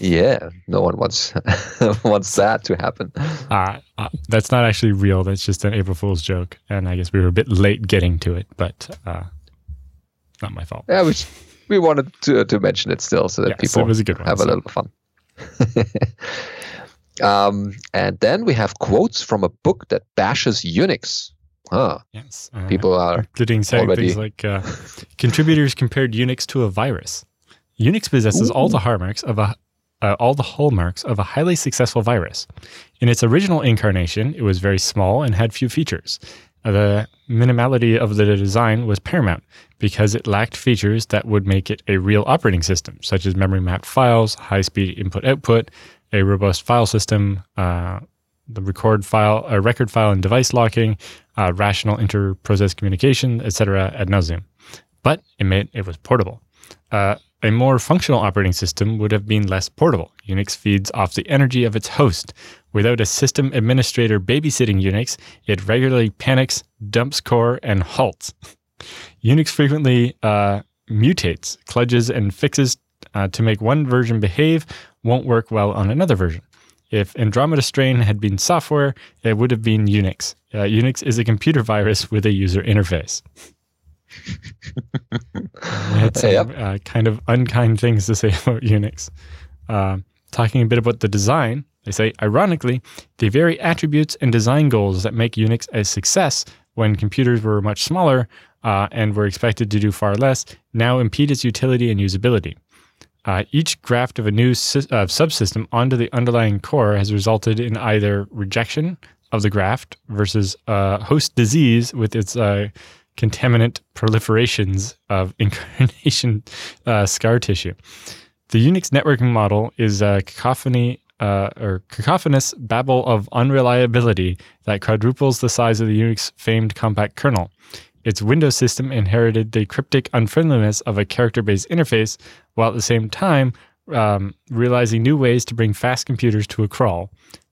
Yeah, no one wants [LAUGHS] wants that to happen. Uh, uh, that's not actually real. That's just an April Fool's joke. And I guess we were a bit late getting to it, but uh, not my fault. Yeah, we we wanted to to mention it still so that Yes, people a one. have a little fun. um, and then we have quotes from a book that bashes Unix. Huh. Yes. Uh, People are including saying already- things like uh, contributors compared Unix to a virus. Unix possesses all the hallmarks of a uh, all the hallmarks of a highly successful virus. In its original incarnation, it was very small and had few features. Uh, the minimality of the design was paramount because it lacked features that would make it a real operating system, such as memory mapped files, high speed input output, a robust file system, uh, the record file, uh, record file and device locking, uh, rational inter-process communication, etc. ad nauseum. But it meant it was portable. Uh, a more functional operating system would have been less portable. Unix feeds off the energy of its host. Without a system administrator babysitting Unix, it regularly panics, dumps core, and halts. Unix frequently uh, mutates, kludges, and fixes uh, to make one version behave, won't work well on another version. If Andromeda Strain had been software, it would have been Unix. Uh, Unix is a computer virus with a user interface. [LAUGHS] Some Yep. uh, kind of unkind things to say [LAUGHS] about Unix. Uh, talking a bit about the design, they say, ironically, the very attributes and design goals that make Unix a success when computers were much smaller uh, and were expected to do far less now impede its utility and usability. Uh, each graft of a new sy- uh, subsystem onto the underlying core has resulted in either rejection of the graft versus uh, host disease with its uh, contaminant proliferations of [LAUGHS] incarnation uh, scar tissue. The Unix networking model is a cacophony uh, or cacophonous babble of unreliability that quadruples the size of the Unix famed compact kernel. Its Windows system inherited the cryptic unfriendliness of a character based interface, while at the same time um, realizing new ways to bring fast computers to a crawl.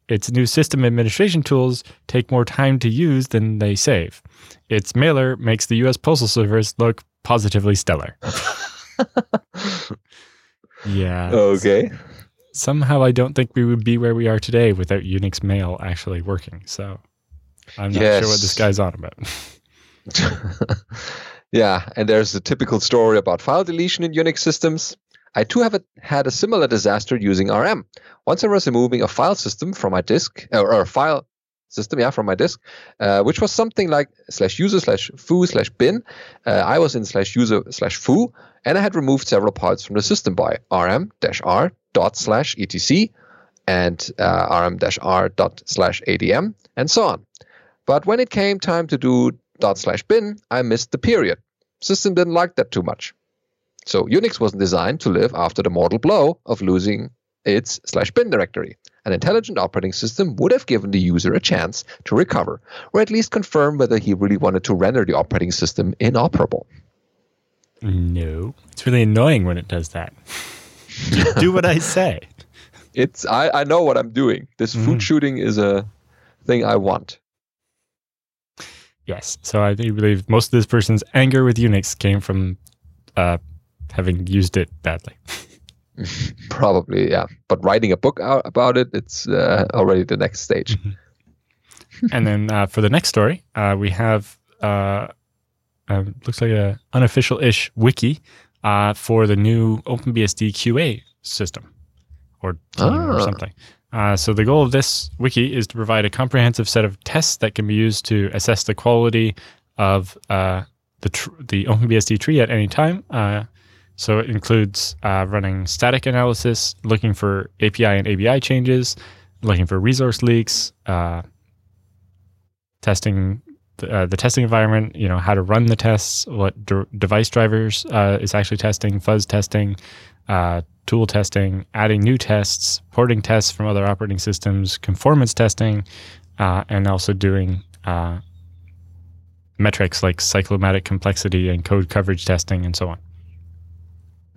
Its new system administration tools take more time to use than they save. Its mailer makes the US Postal Service look positively stellar. [LAUGHS] yeah. okay. Somehow I don't think we would be where we are today without Unix Mail actually working. So I'm not sure what this guy's on about. [LAUGHS] [LAUGHS] yeah, and there's a typical story about file deletion in Unix systems. I too have a, had a similar disaster using RM. Once I was removing a file system from my disk, or, or a file system, yeah, from my disk, uh, which was something like slash user slash foo slash bin. Uh, I was in slash user slash foo, and I had removed several parts from the system by rm dash r dot slash etc and uh, rm dash r dot slash adm and so on. But when it came time to do dot slash bin, I missed the period. System didn't like that too much. So Unix wasn't designed to live after the mortal blow of losing its slash bin directory. An intelligent operating system would have given the user a chance to recover, or at least confirm whether he really wanted to render the operating system inoperable. No. It's really annoying when it does that. [LAUGHS] Do what I say. It's I, I know what I'm doing. This food mm. shooting is a thing I want. Yes. So I do believe most of this person's anger with Unix came from uh, having used it badly. [LAUGHS] Probably, yeah. But writing a book out about it, it's uh, already the next stage. [LAUGHS] and then uh, for the next story, uh, we have uh, uh, looks like an unofficial-ish wiki uh, for the new OpenBSD QA system or team or Ah. something. Uh, so the goal of this wiki is to provide a comprehensive set of tests that can be used to assess the quality of uh, the tr- the OpenBSD tree at any time. Uh, so it includes uh, running static analysis, looking for API and ABI changes, looking for resource leaks, uh, testing the, uh, the testing environment, you know, how to run the tests, what de- device drivers is actually testing, fuzz testing, tool testing, adding new tests, porting tests from other operating systems, conformance testing, uh, and also doing uh, metrics like cyclomatic complexity and code coverage testing and so on.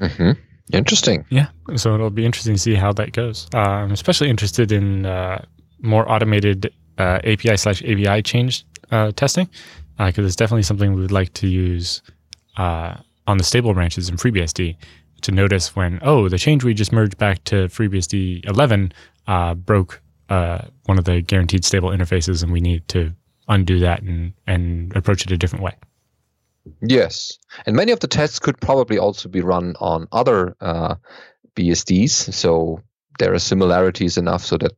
hmm Interesting. Yeah, so it'll be interesting to see how that goes. Uh, I'm especially interested in uh, more automated uh, API slash ABI change uh, testing because it's definitely something we would like to use uh, on the stable branches in FreeBSD to notice when oh the change we just merged back to FreeBSD 11 uh, broke one of the guaranteed stable interfaces and we need to undo that and and approach it a different way. Yes, and many of the tests could probably also be run on other uh, BSDs, so there are similarities enough so that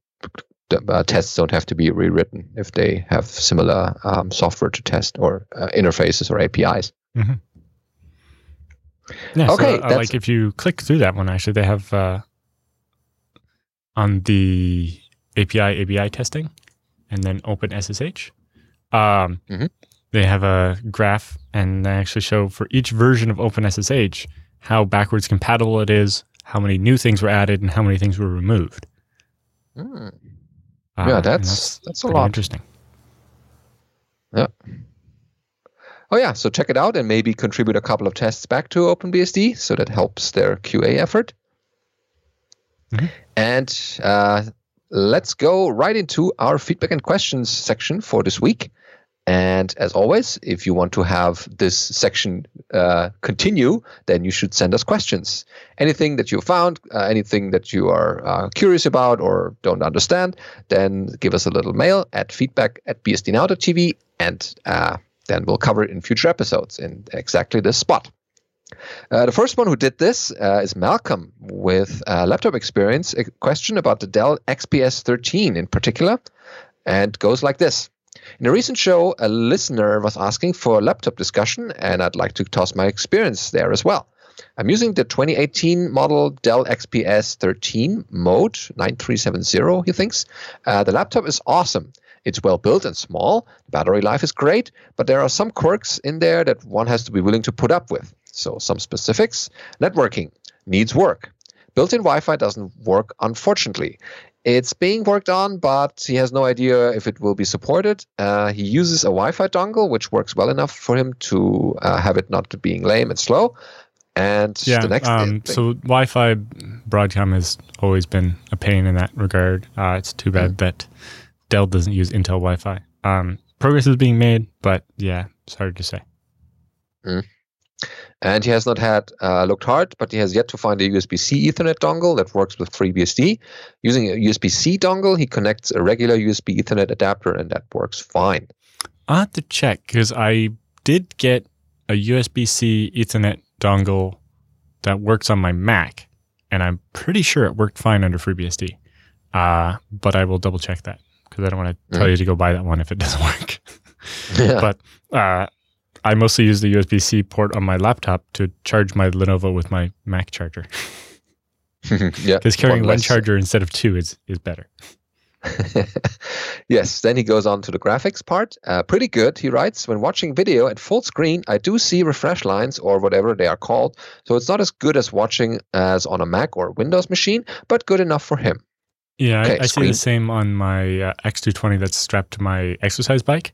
the uh, tests don't have to be rewritten if they have similar um, software to test or uh, interfaces or APIs. Mm-hmm. Yeah, Okay, So, uh, like if you click through that one, actually, they have uh, on the API ABI testing, and then OpenSSH. Um, Mhm. They have a graph, and they actually show for each version of OpenSSH how backwards compatible it is, how many new things were added, and how many things were removed. Hmm. Uh, Yeah, and that's- that's a lot. interesting. Oh yeah, so check it out and maybe contribute a couple of tests back to OpenBSD, so that helps their QA effort. Mhm. And uh, let's go right into our feedback and questions section for this week. And as always, if you want to have this section uh, continue, then you should send us questions. Anything that you found, uh, anything that you are uh, curious about or don't understand, then give us a little mail at feedback at bsdnow.tv and uh, then we'll cover it in future episodes in exactly this spot. Uh, the first one who did this uh, is Malcolm with uh, laptop experience. A question about the Dell XPS 13 in particular, and goes like this. In a recent show, a listener was asking for a laptop discussion, and I'd like to toss my experience there as well. I'm using the 2018 model Dell XPS 13 Mode 9370, he thinks. Uh, the laptop is awesome. It's well built and small. The battery life is great, but there are some quirks in there that one has to be willing to put up with. So, some specifics networking needs work. Built in Wi Fi doesn't work, unfortunately. It's being worked on, but he has no idea if it will be supported. Uh, he uses a Wi Fi dongle, which works well enough for him to uh, have it not being lame and slow. And Yeah. the next um, thing- so Wi-Fi Broadcom has always been a pain in that regard. Uh, it's too bad that Dell doesn't use Intel Wi-Fi. Um, progress is being made, but yeah, it's hard to say. And he has not had uh, looked hard, but he has yet to find a USB C Ethernet dongle that works with FreeBSD. Using a USB C dongle, he connects a regular USB Ethernet adapter, and that works fine. I have to check because I did get a USB-C Ethernet dongle that works on my Mac, and I'm pretty sure it worked fine under FreeBSD. Uh, but I will double check that because I don't want to tell Mm. you to go buy that one if it doesn't [LAUGHS] work. Yeah. but uh, I mostly use the USB C port on my laptop to charge my Lenovo with my Mac charger [LAUGHS] yeah. because carrying one one charger instead of two is is better. [LAUGHS] yes, then he goes on to the graphics part. Uh, pretty good, he writes. When watching video at full screen, I do see refresh lines or whatever they are called. So it's not as good as watching as on a Mac or Windows machine, but good enough for him. Yeah, Okay, I, I see the same on my uh, X220 that's strapped to my exercise bike.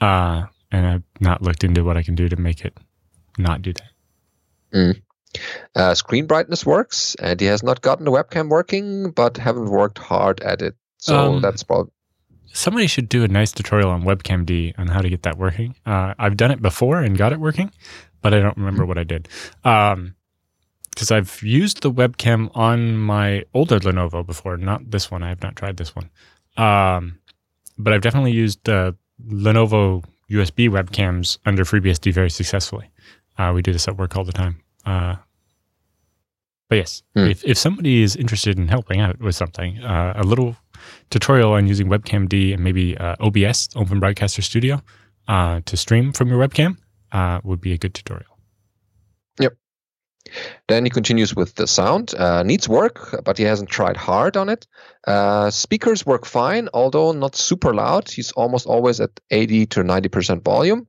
Uh, and I've not looked into what I can do to make it not do that. Uh, screen brightness works, and he has not gotten the webcam working, but haven't worked hard at it. So Um, that's probably. Somebody should do a nice tutorial on webcamd on how to get that working. Uh, I've done it before and got it working, but I don't remember what I did. Because I've used the webcam on my older Lenovo before, not this one. I have not tried this one. Um, but I've definitely used uh, Lenovo USB webcams under FreeBSD very successfully. Uh, we do this at work all the time. Uh, But yes, Hmm. if, if somebody is interested in helping out with something, uh, a little tutorial on using webcamd and maybe uh, OBS, Open Broadcaster Studio, uh, to stream from your webcam uh, would be a good tutorial. Then he continues with the sound. Uh, needs work, but he hasn't tried hard on it. Uh, speakers work fine, although not super loud. He's almost always at 80 to 90% volume.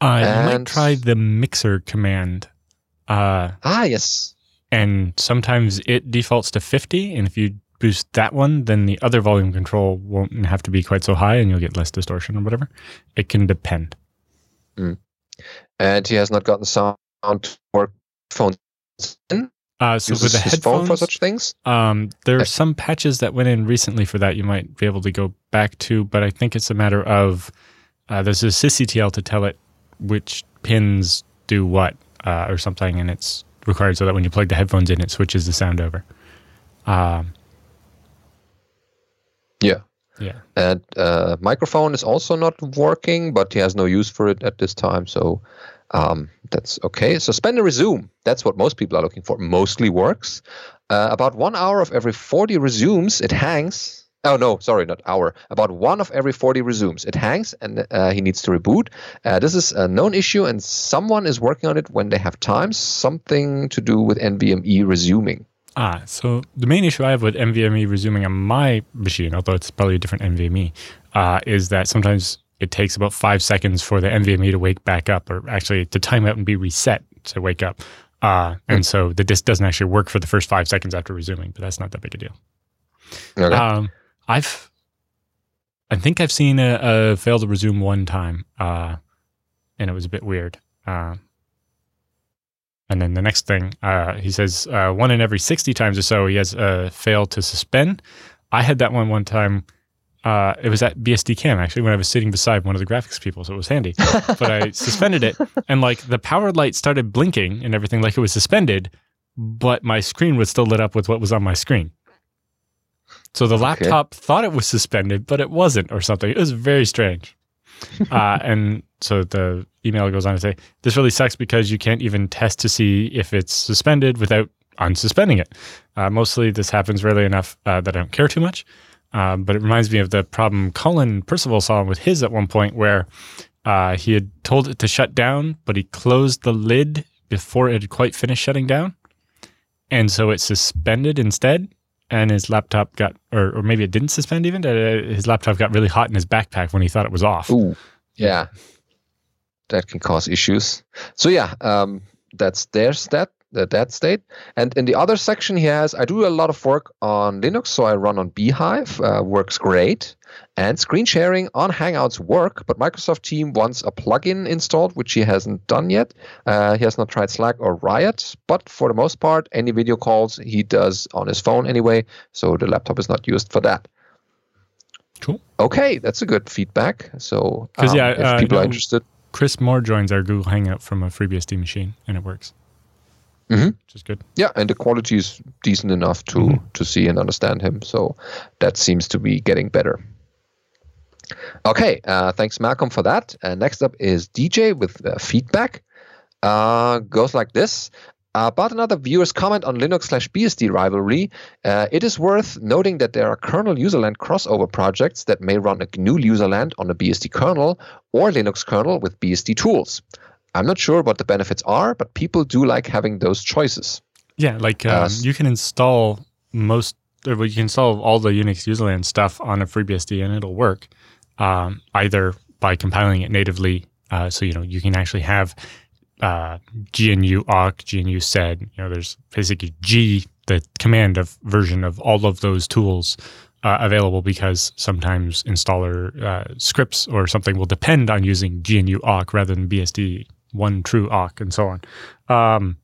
Uh, might And- try the mixer command. Uh, Ah, yes. and sometimes it defaults to 50 and if you boost that one then the other volume control won't have to be quite so high and you'll get less distortion or whatever it can depend And he has not gotten sound to work phones in. uh, so Uses with the his phone for headphones such things. um, there are some patches that went in recently for that you might be able to go back to but i think it's a matter of uh, there's a sysctl to tell it which pins do what uh, or something and it's required so that when you plug the headphones in it switches the sound over um, Yeah. yeah And uh, microphone is also not working, but he has no use for it at this time. So um, that's okay. Suspend and resume. That's what most people are looking for. Mostly works. Uh, about one hour of every 40 resumes, it hangs. Oh, no, sorry, not hour. About one of every 40 resumes. It hangs and uh, he needs to reboot. Uh, this is a known issue, and someone is working on it when they have time. Something to do with NVMe resuming. Ah, so the main issue I have with NVMe resuming on my machine, although it's probably a different NVMe, uh, is that sometimes it takes about five seconds for the NVMe to wake back up, or actually to time out and be reset to wake up. Uh, and so the disk doesn't actually work for the first five seconds after resuming, but that's not that big a deal. Okay. Um, I've, I think I've seen a, a fail to resume one time, uh, and it was a bit weird. Uh, and then the next thing, uh, he says uh, one in every sixty times or so, he has a fail to suspend. I had that one one time. Uh, it was at BSDCam actually when I was sitting beside one of the graphics people, so it was handy. [LAUGHS] but I suspended it, and like the power light started blinking and everything, like it was suspended, but my screen was still lit up with what was on my screen. So the laptop thought it was suspended, but it wasn't, or something. It was very strange. [LAUGHS] uh, and so the email goes on to say, "This really sucks because you can't even test to see if it's suspended without unsuspending it. Uh, mostly, this happens rarely enough uh, that I don't care too much. Um, but it reminds me of the problem Colin Percival saw with his at one point, where uh, he had told it to shut down, but he closed the lid before it had quite finished shutting down, and so it suspended instead." and his laptop got, or, or maybe it didn't suspend even. Uh, his laptop got really hot in his backpack when he thought it was off. Ooh, yeah, that can cause issues. So yeah, um, that's their stat, the dead state. And in the other section, he has I do a lot of work on Linux, so I run on bhyve, uh, works great, and screen sharing on Hangouts work. But Microsoft Team wants a plugin installed, which he hasn't done yet. Uh, he has not tried Slack or Riot, but for the most part, any video calls he does on his phone anyway. So the laptop is not used for that. Cool. Okay, that's a good feedback. So um, yeah, if uh, people are interested. Kris Moore joins our Google Hangout from a FreeBSD machine, and it works, Mhm. which is good. Yeah, and the quality is decent enough to Mhm. to see and understand him. So that seems to be getting better. Okay, uh, thanks Malcolm for that. Uh, next up is DJ with uh, feedback. Uh, goes like this. About another viewer's comment on Linux slash BSD rivalry, uh, it is worth noting that there are kernel userland crossover projects that may run a GNU userland on a BSD kernel or Linux kernel with BSD tools. I'm not sure what the benefits are, but people do like having those choices. Yeah, like Uh, um, s- you can install most, or you can install all the Unix userland stuff on a FreeBSD, and it'll work um, either by compiling it natively. Uh, so you know you can actually have uh, GNU awk, GNU sed. You know, there's basically G, the command of version of all of those tools uh, available because sometimes installer uh, scripts or something will depend on using GNU awk rather than BSD one true awk and so on. Um,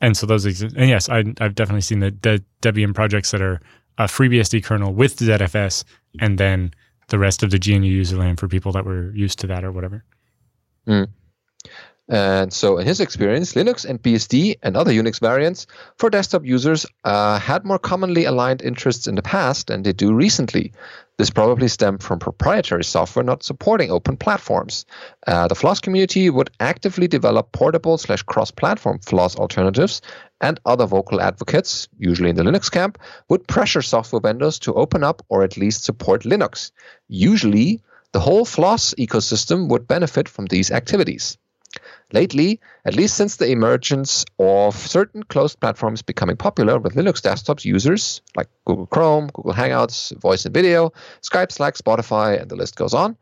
and so those exist. And yes, I, I've definitely seen the, the Debian projects that are a FreeBSD kernel with ZFS, and then the rest of the GNU userland for people that were used to that or whatever. And so, in his experience, Linux and BSD and other Unix variants for desktop users uh, had more commonly aligned interests in the past than they do recently. This probably stemmed from proprietary software not supporting open platforms. Uh, the FLOSS community would actively develop portable slash cross-platform FLOSS alternatives, and other vocal advocates, usually in the Linux camp, would pressure software vendors to open up or at least support Linux. Usually, the whole FLOSS ecosystem would benefit from these activities. Lately, at least since the emergence of certain closed platforms becoming popular with Linux desktops users like Google Chrome, Google Hangouts, Voice and Video, Skype, Slack, Spotify, and the list goes on,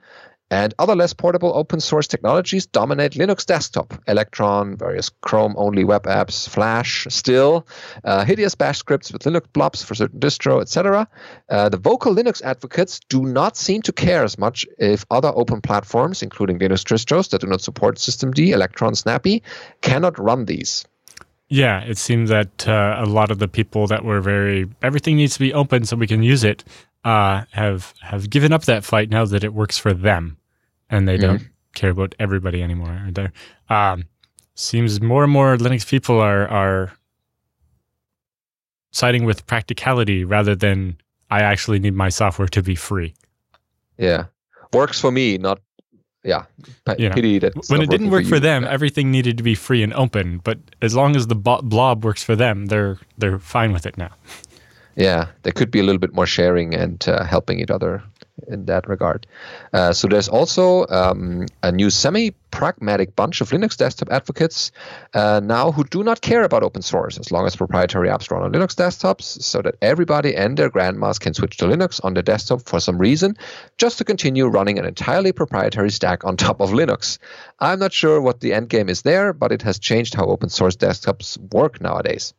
and other less portable open source technologies dominate Linux desktop. Electron, various Chrome only web apps, Flash, still, uh, hideous bash scripts with Linux blobs for certain distro, etc. Uh, the vocal Linux advocates do not seem to care as much if other open platforms, including Linux distros that do not support systemd, Electron, Snappy, cannot run these. Yeah, it seems that uh, a lot of the people that were very everything needs to be open so we can use it uh, have have given up that fight now that it works for them and they mm-hmm. don't care about everybody anymore. There um, seems more and more Linux people are are siding with practicality rather than I actually need my software to be free. Yeah, works for me, not yeah. You know, pity that when it didn't work for, for them, yeah. everything needed to be free and open. But as long as the blob works for them, they're they're fine with it now. Yeah, there could be a little bit more sharing and uh, helping each other in that regard. Uh, so there's also um, a new semi-pragmatic bunch of Linux desktop advocates uh, now who do not care about open source as long as proprietary apps run on Linux desktops, so that everybody and their grandmas can switch to Linux on their desktop for some reason, just to continue running an entirely proprietary stack on top of Linux. I'm not sure what the end game is there, but it has changed how open source desktops work nowadays.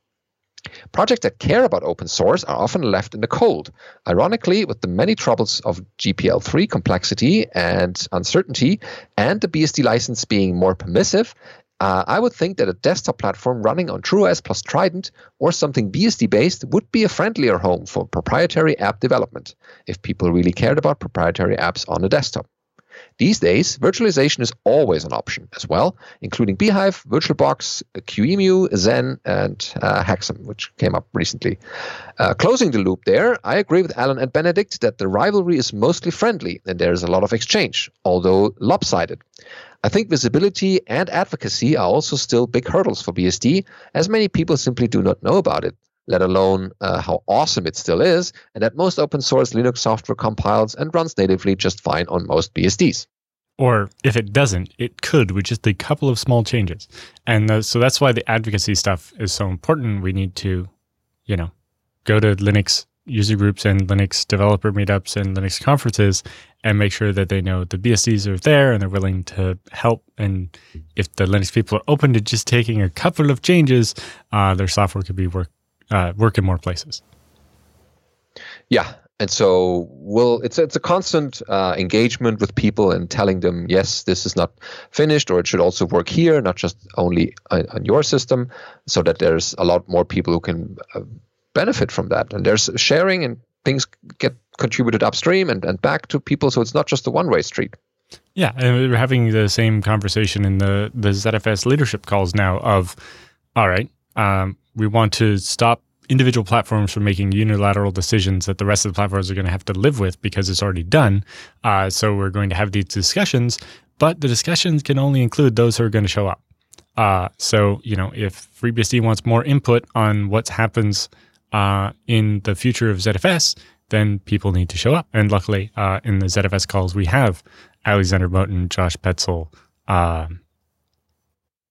Projects that care about open source are often left in the cold. Ironically, with the many troubles of GPL3 complexity and uncertainty, and the BSD license being more permissive, uh, I would think that a desktop platform running on TrueOS plus Trident or something BSD based would be a friendlier home for proprietary app development if people really cared about proprietary apps on a desktop. These days, virtualization is always an option as well, including bhyve, VirtualBox, QEMU, Xen, and uh, HAXM, which came up recently. Uh, closing the loop there, I agree with Allan and Benedict that the rivalry is mostly friendly and there is a lot of exchange, although lopsided. I think visibility and advocacy are also still big hurdles for BSD, as many people simply do not know about it let alone uh, how awesome it still is, and that most open source Linux software compiles and runs natively just fine on most BSDs. Or if it doesn't, it could with just a couple of small changes. And the, so that's why the advocacy stuff is so important. We need to, you know, go to Linux user groups and Linux developer meetups and Linux conferences and make sure that they know the BSDs are there and they're willing to help. And if the Linux people are open to just taking a couple of changes, uh, their software could be work uh, work in more places. Yeah, and so we'll it's it's a constant uh, engagement with people and telling them yes this is not finished or it should also work here not just only on, on your system so that there's a lot more people who can uh, benefit from that. And there's sharing and things get contributed upstream and, and back to people so it's not just a one-way street. Yeah and we're having the same conversation in the the zfs leadership calls now of all right um, we want to stop individual platforms from making unilateral decisions that the rest of the platforms are going to have to live with because it's already done. Uh, so we're going to have these discussions, but the discussions can only include those who are going to show up. Uh, so you know, if FreeBSD wants more input on what happens uh, in the future of ZFS, then people need to show up. And luckily, uh, in the ZFS calls, we have Alexander Motin, Josh Paetzel, um,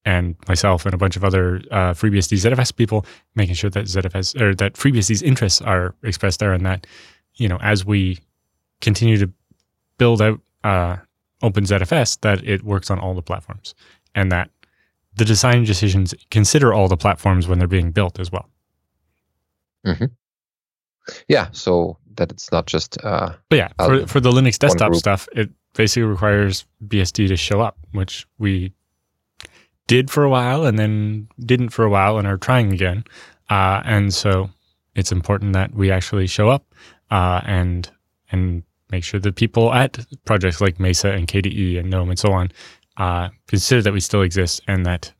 and myself and a bunch of other uh, FreeBSD ZFS people, making sure that ZFS or that FreeBSD's interests are expressed there, and that you know as we continue to build out uh, OpenZFS, that it works on all the platforms, and that the design decisions consider all the platforms when they're being built as well. Mm-hmm. Yeah, so that it's not just. Uh, but yeah, for for the Linux desktop stuff, it basically requires BSD to show up, which we did for a while and then didn't for a while and are trying again. Uh, and so it's important that we actually show up uh, and and make sure that people at projects like Mesa and KDE and GNOME and so on uh, consider that we still exist and that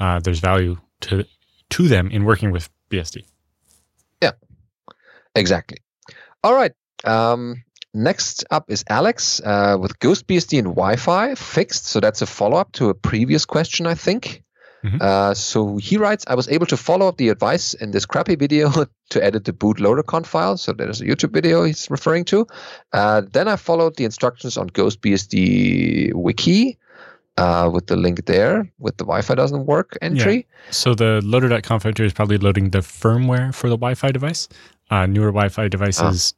uh, there's value to to them in working with BSD. Yeah, exactly. All right. Um, next up is Alex uh, with GhostBSD and Wi-Fi fixed. So that's a follow-up to a previous question, I think. Mhm. Uh, so he writes, I was able to follow up the advice in this crappy video [LAUGHS] to edit the bootloader conf file. So there's a YouTube video he's referring to. Uh, then I followed the instructions on GhostBSD wiki uh, with the link there with the Wi-Fi doesn't work entry. So the loader.conf entry is probably loading the firmware for the Wi-Fi device. Uh, newer Wi-Fi devices,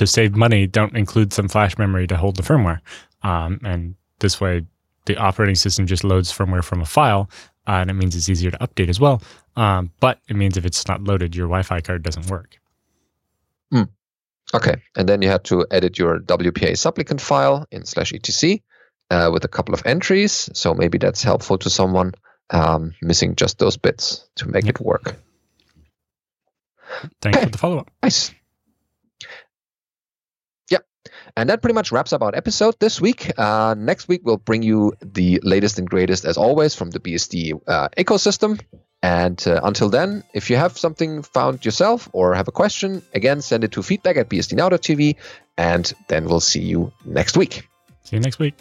to save money, don't include some flash memory to hold the firmware, um, and this way, the operating system just loads firmware from a file, uh, and it means it's easier to update as well. Um, but it means if it's not loaded, your Wi-Fi card doesn't work. Okay, and then you had to edit your WPA supplicant file in slash etc uh, with a couple of entries. So maybe that's helpful to someone um, missing just those bits to make Yep. it work. Thanks Okay. for the follow-up. Nice. And that pretty much wraps up our episode this week. Uh, next week, we'll bring you the latest and greatest, as always, from the BSD uh, ecosystem. And uh, until then, if you have something found yourself or have a question, again, send it to feedback at bsdnow.tv. And then we'll see you next week. See you next week.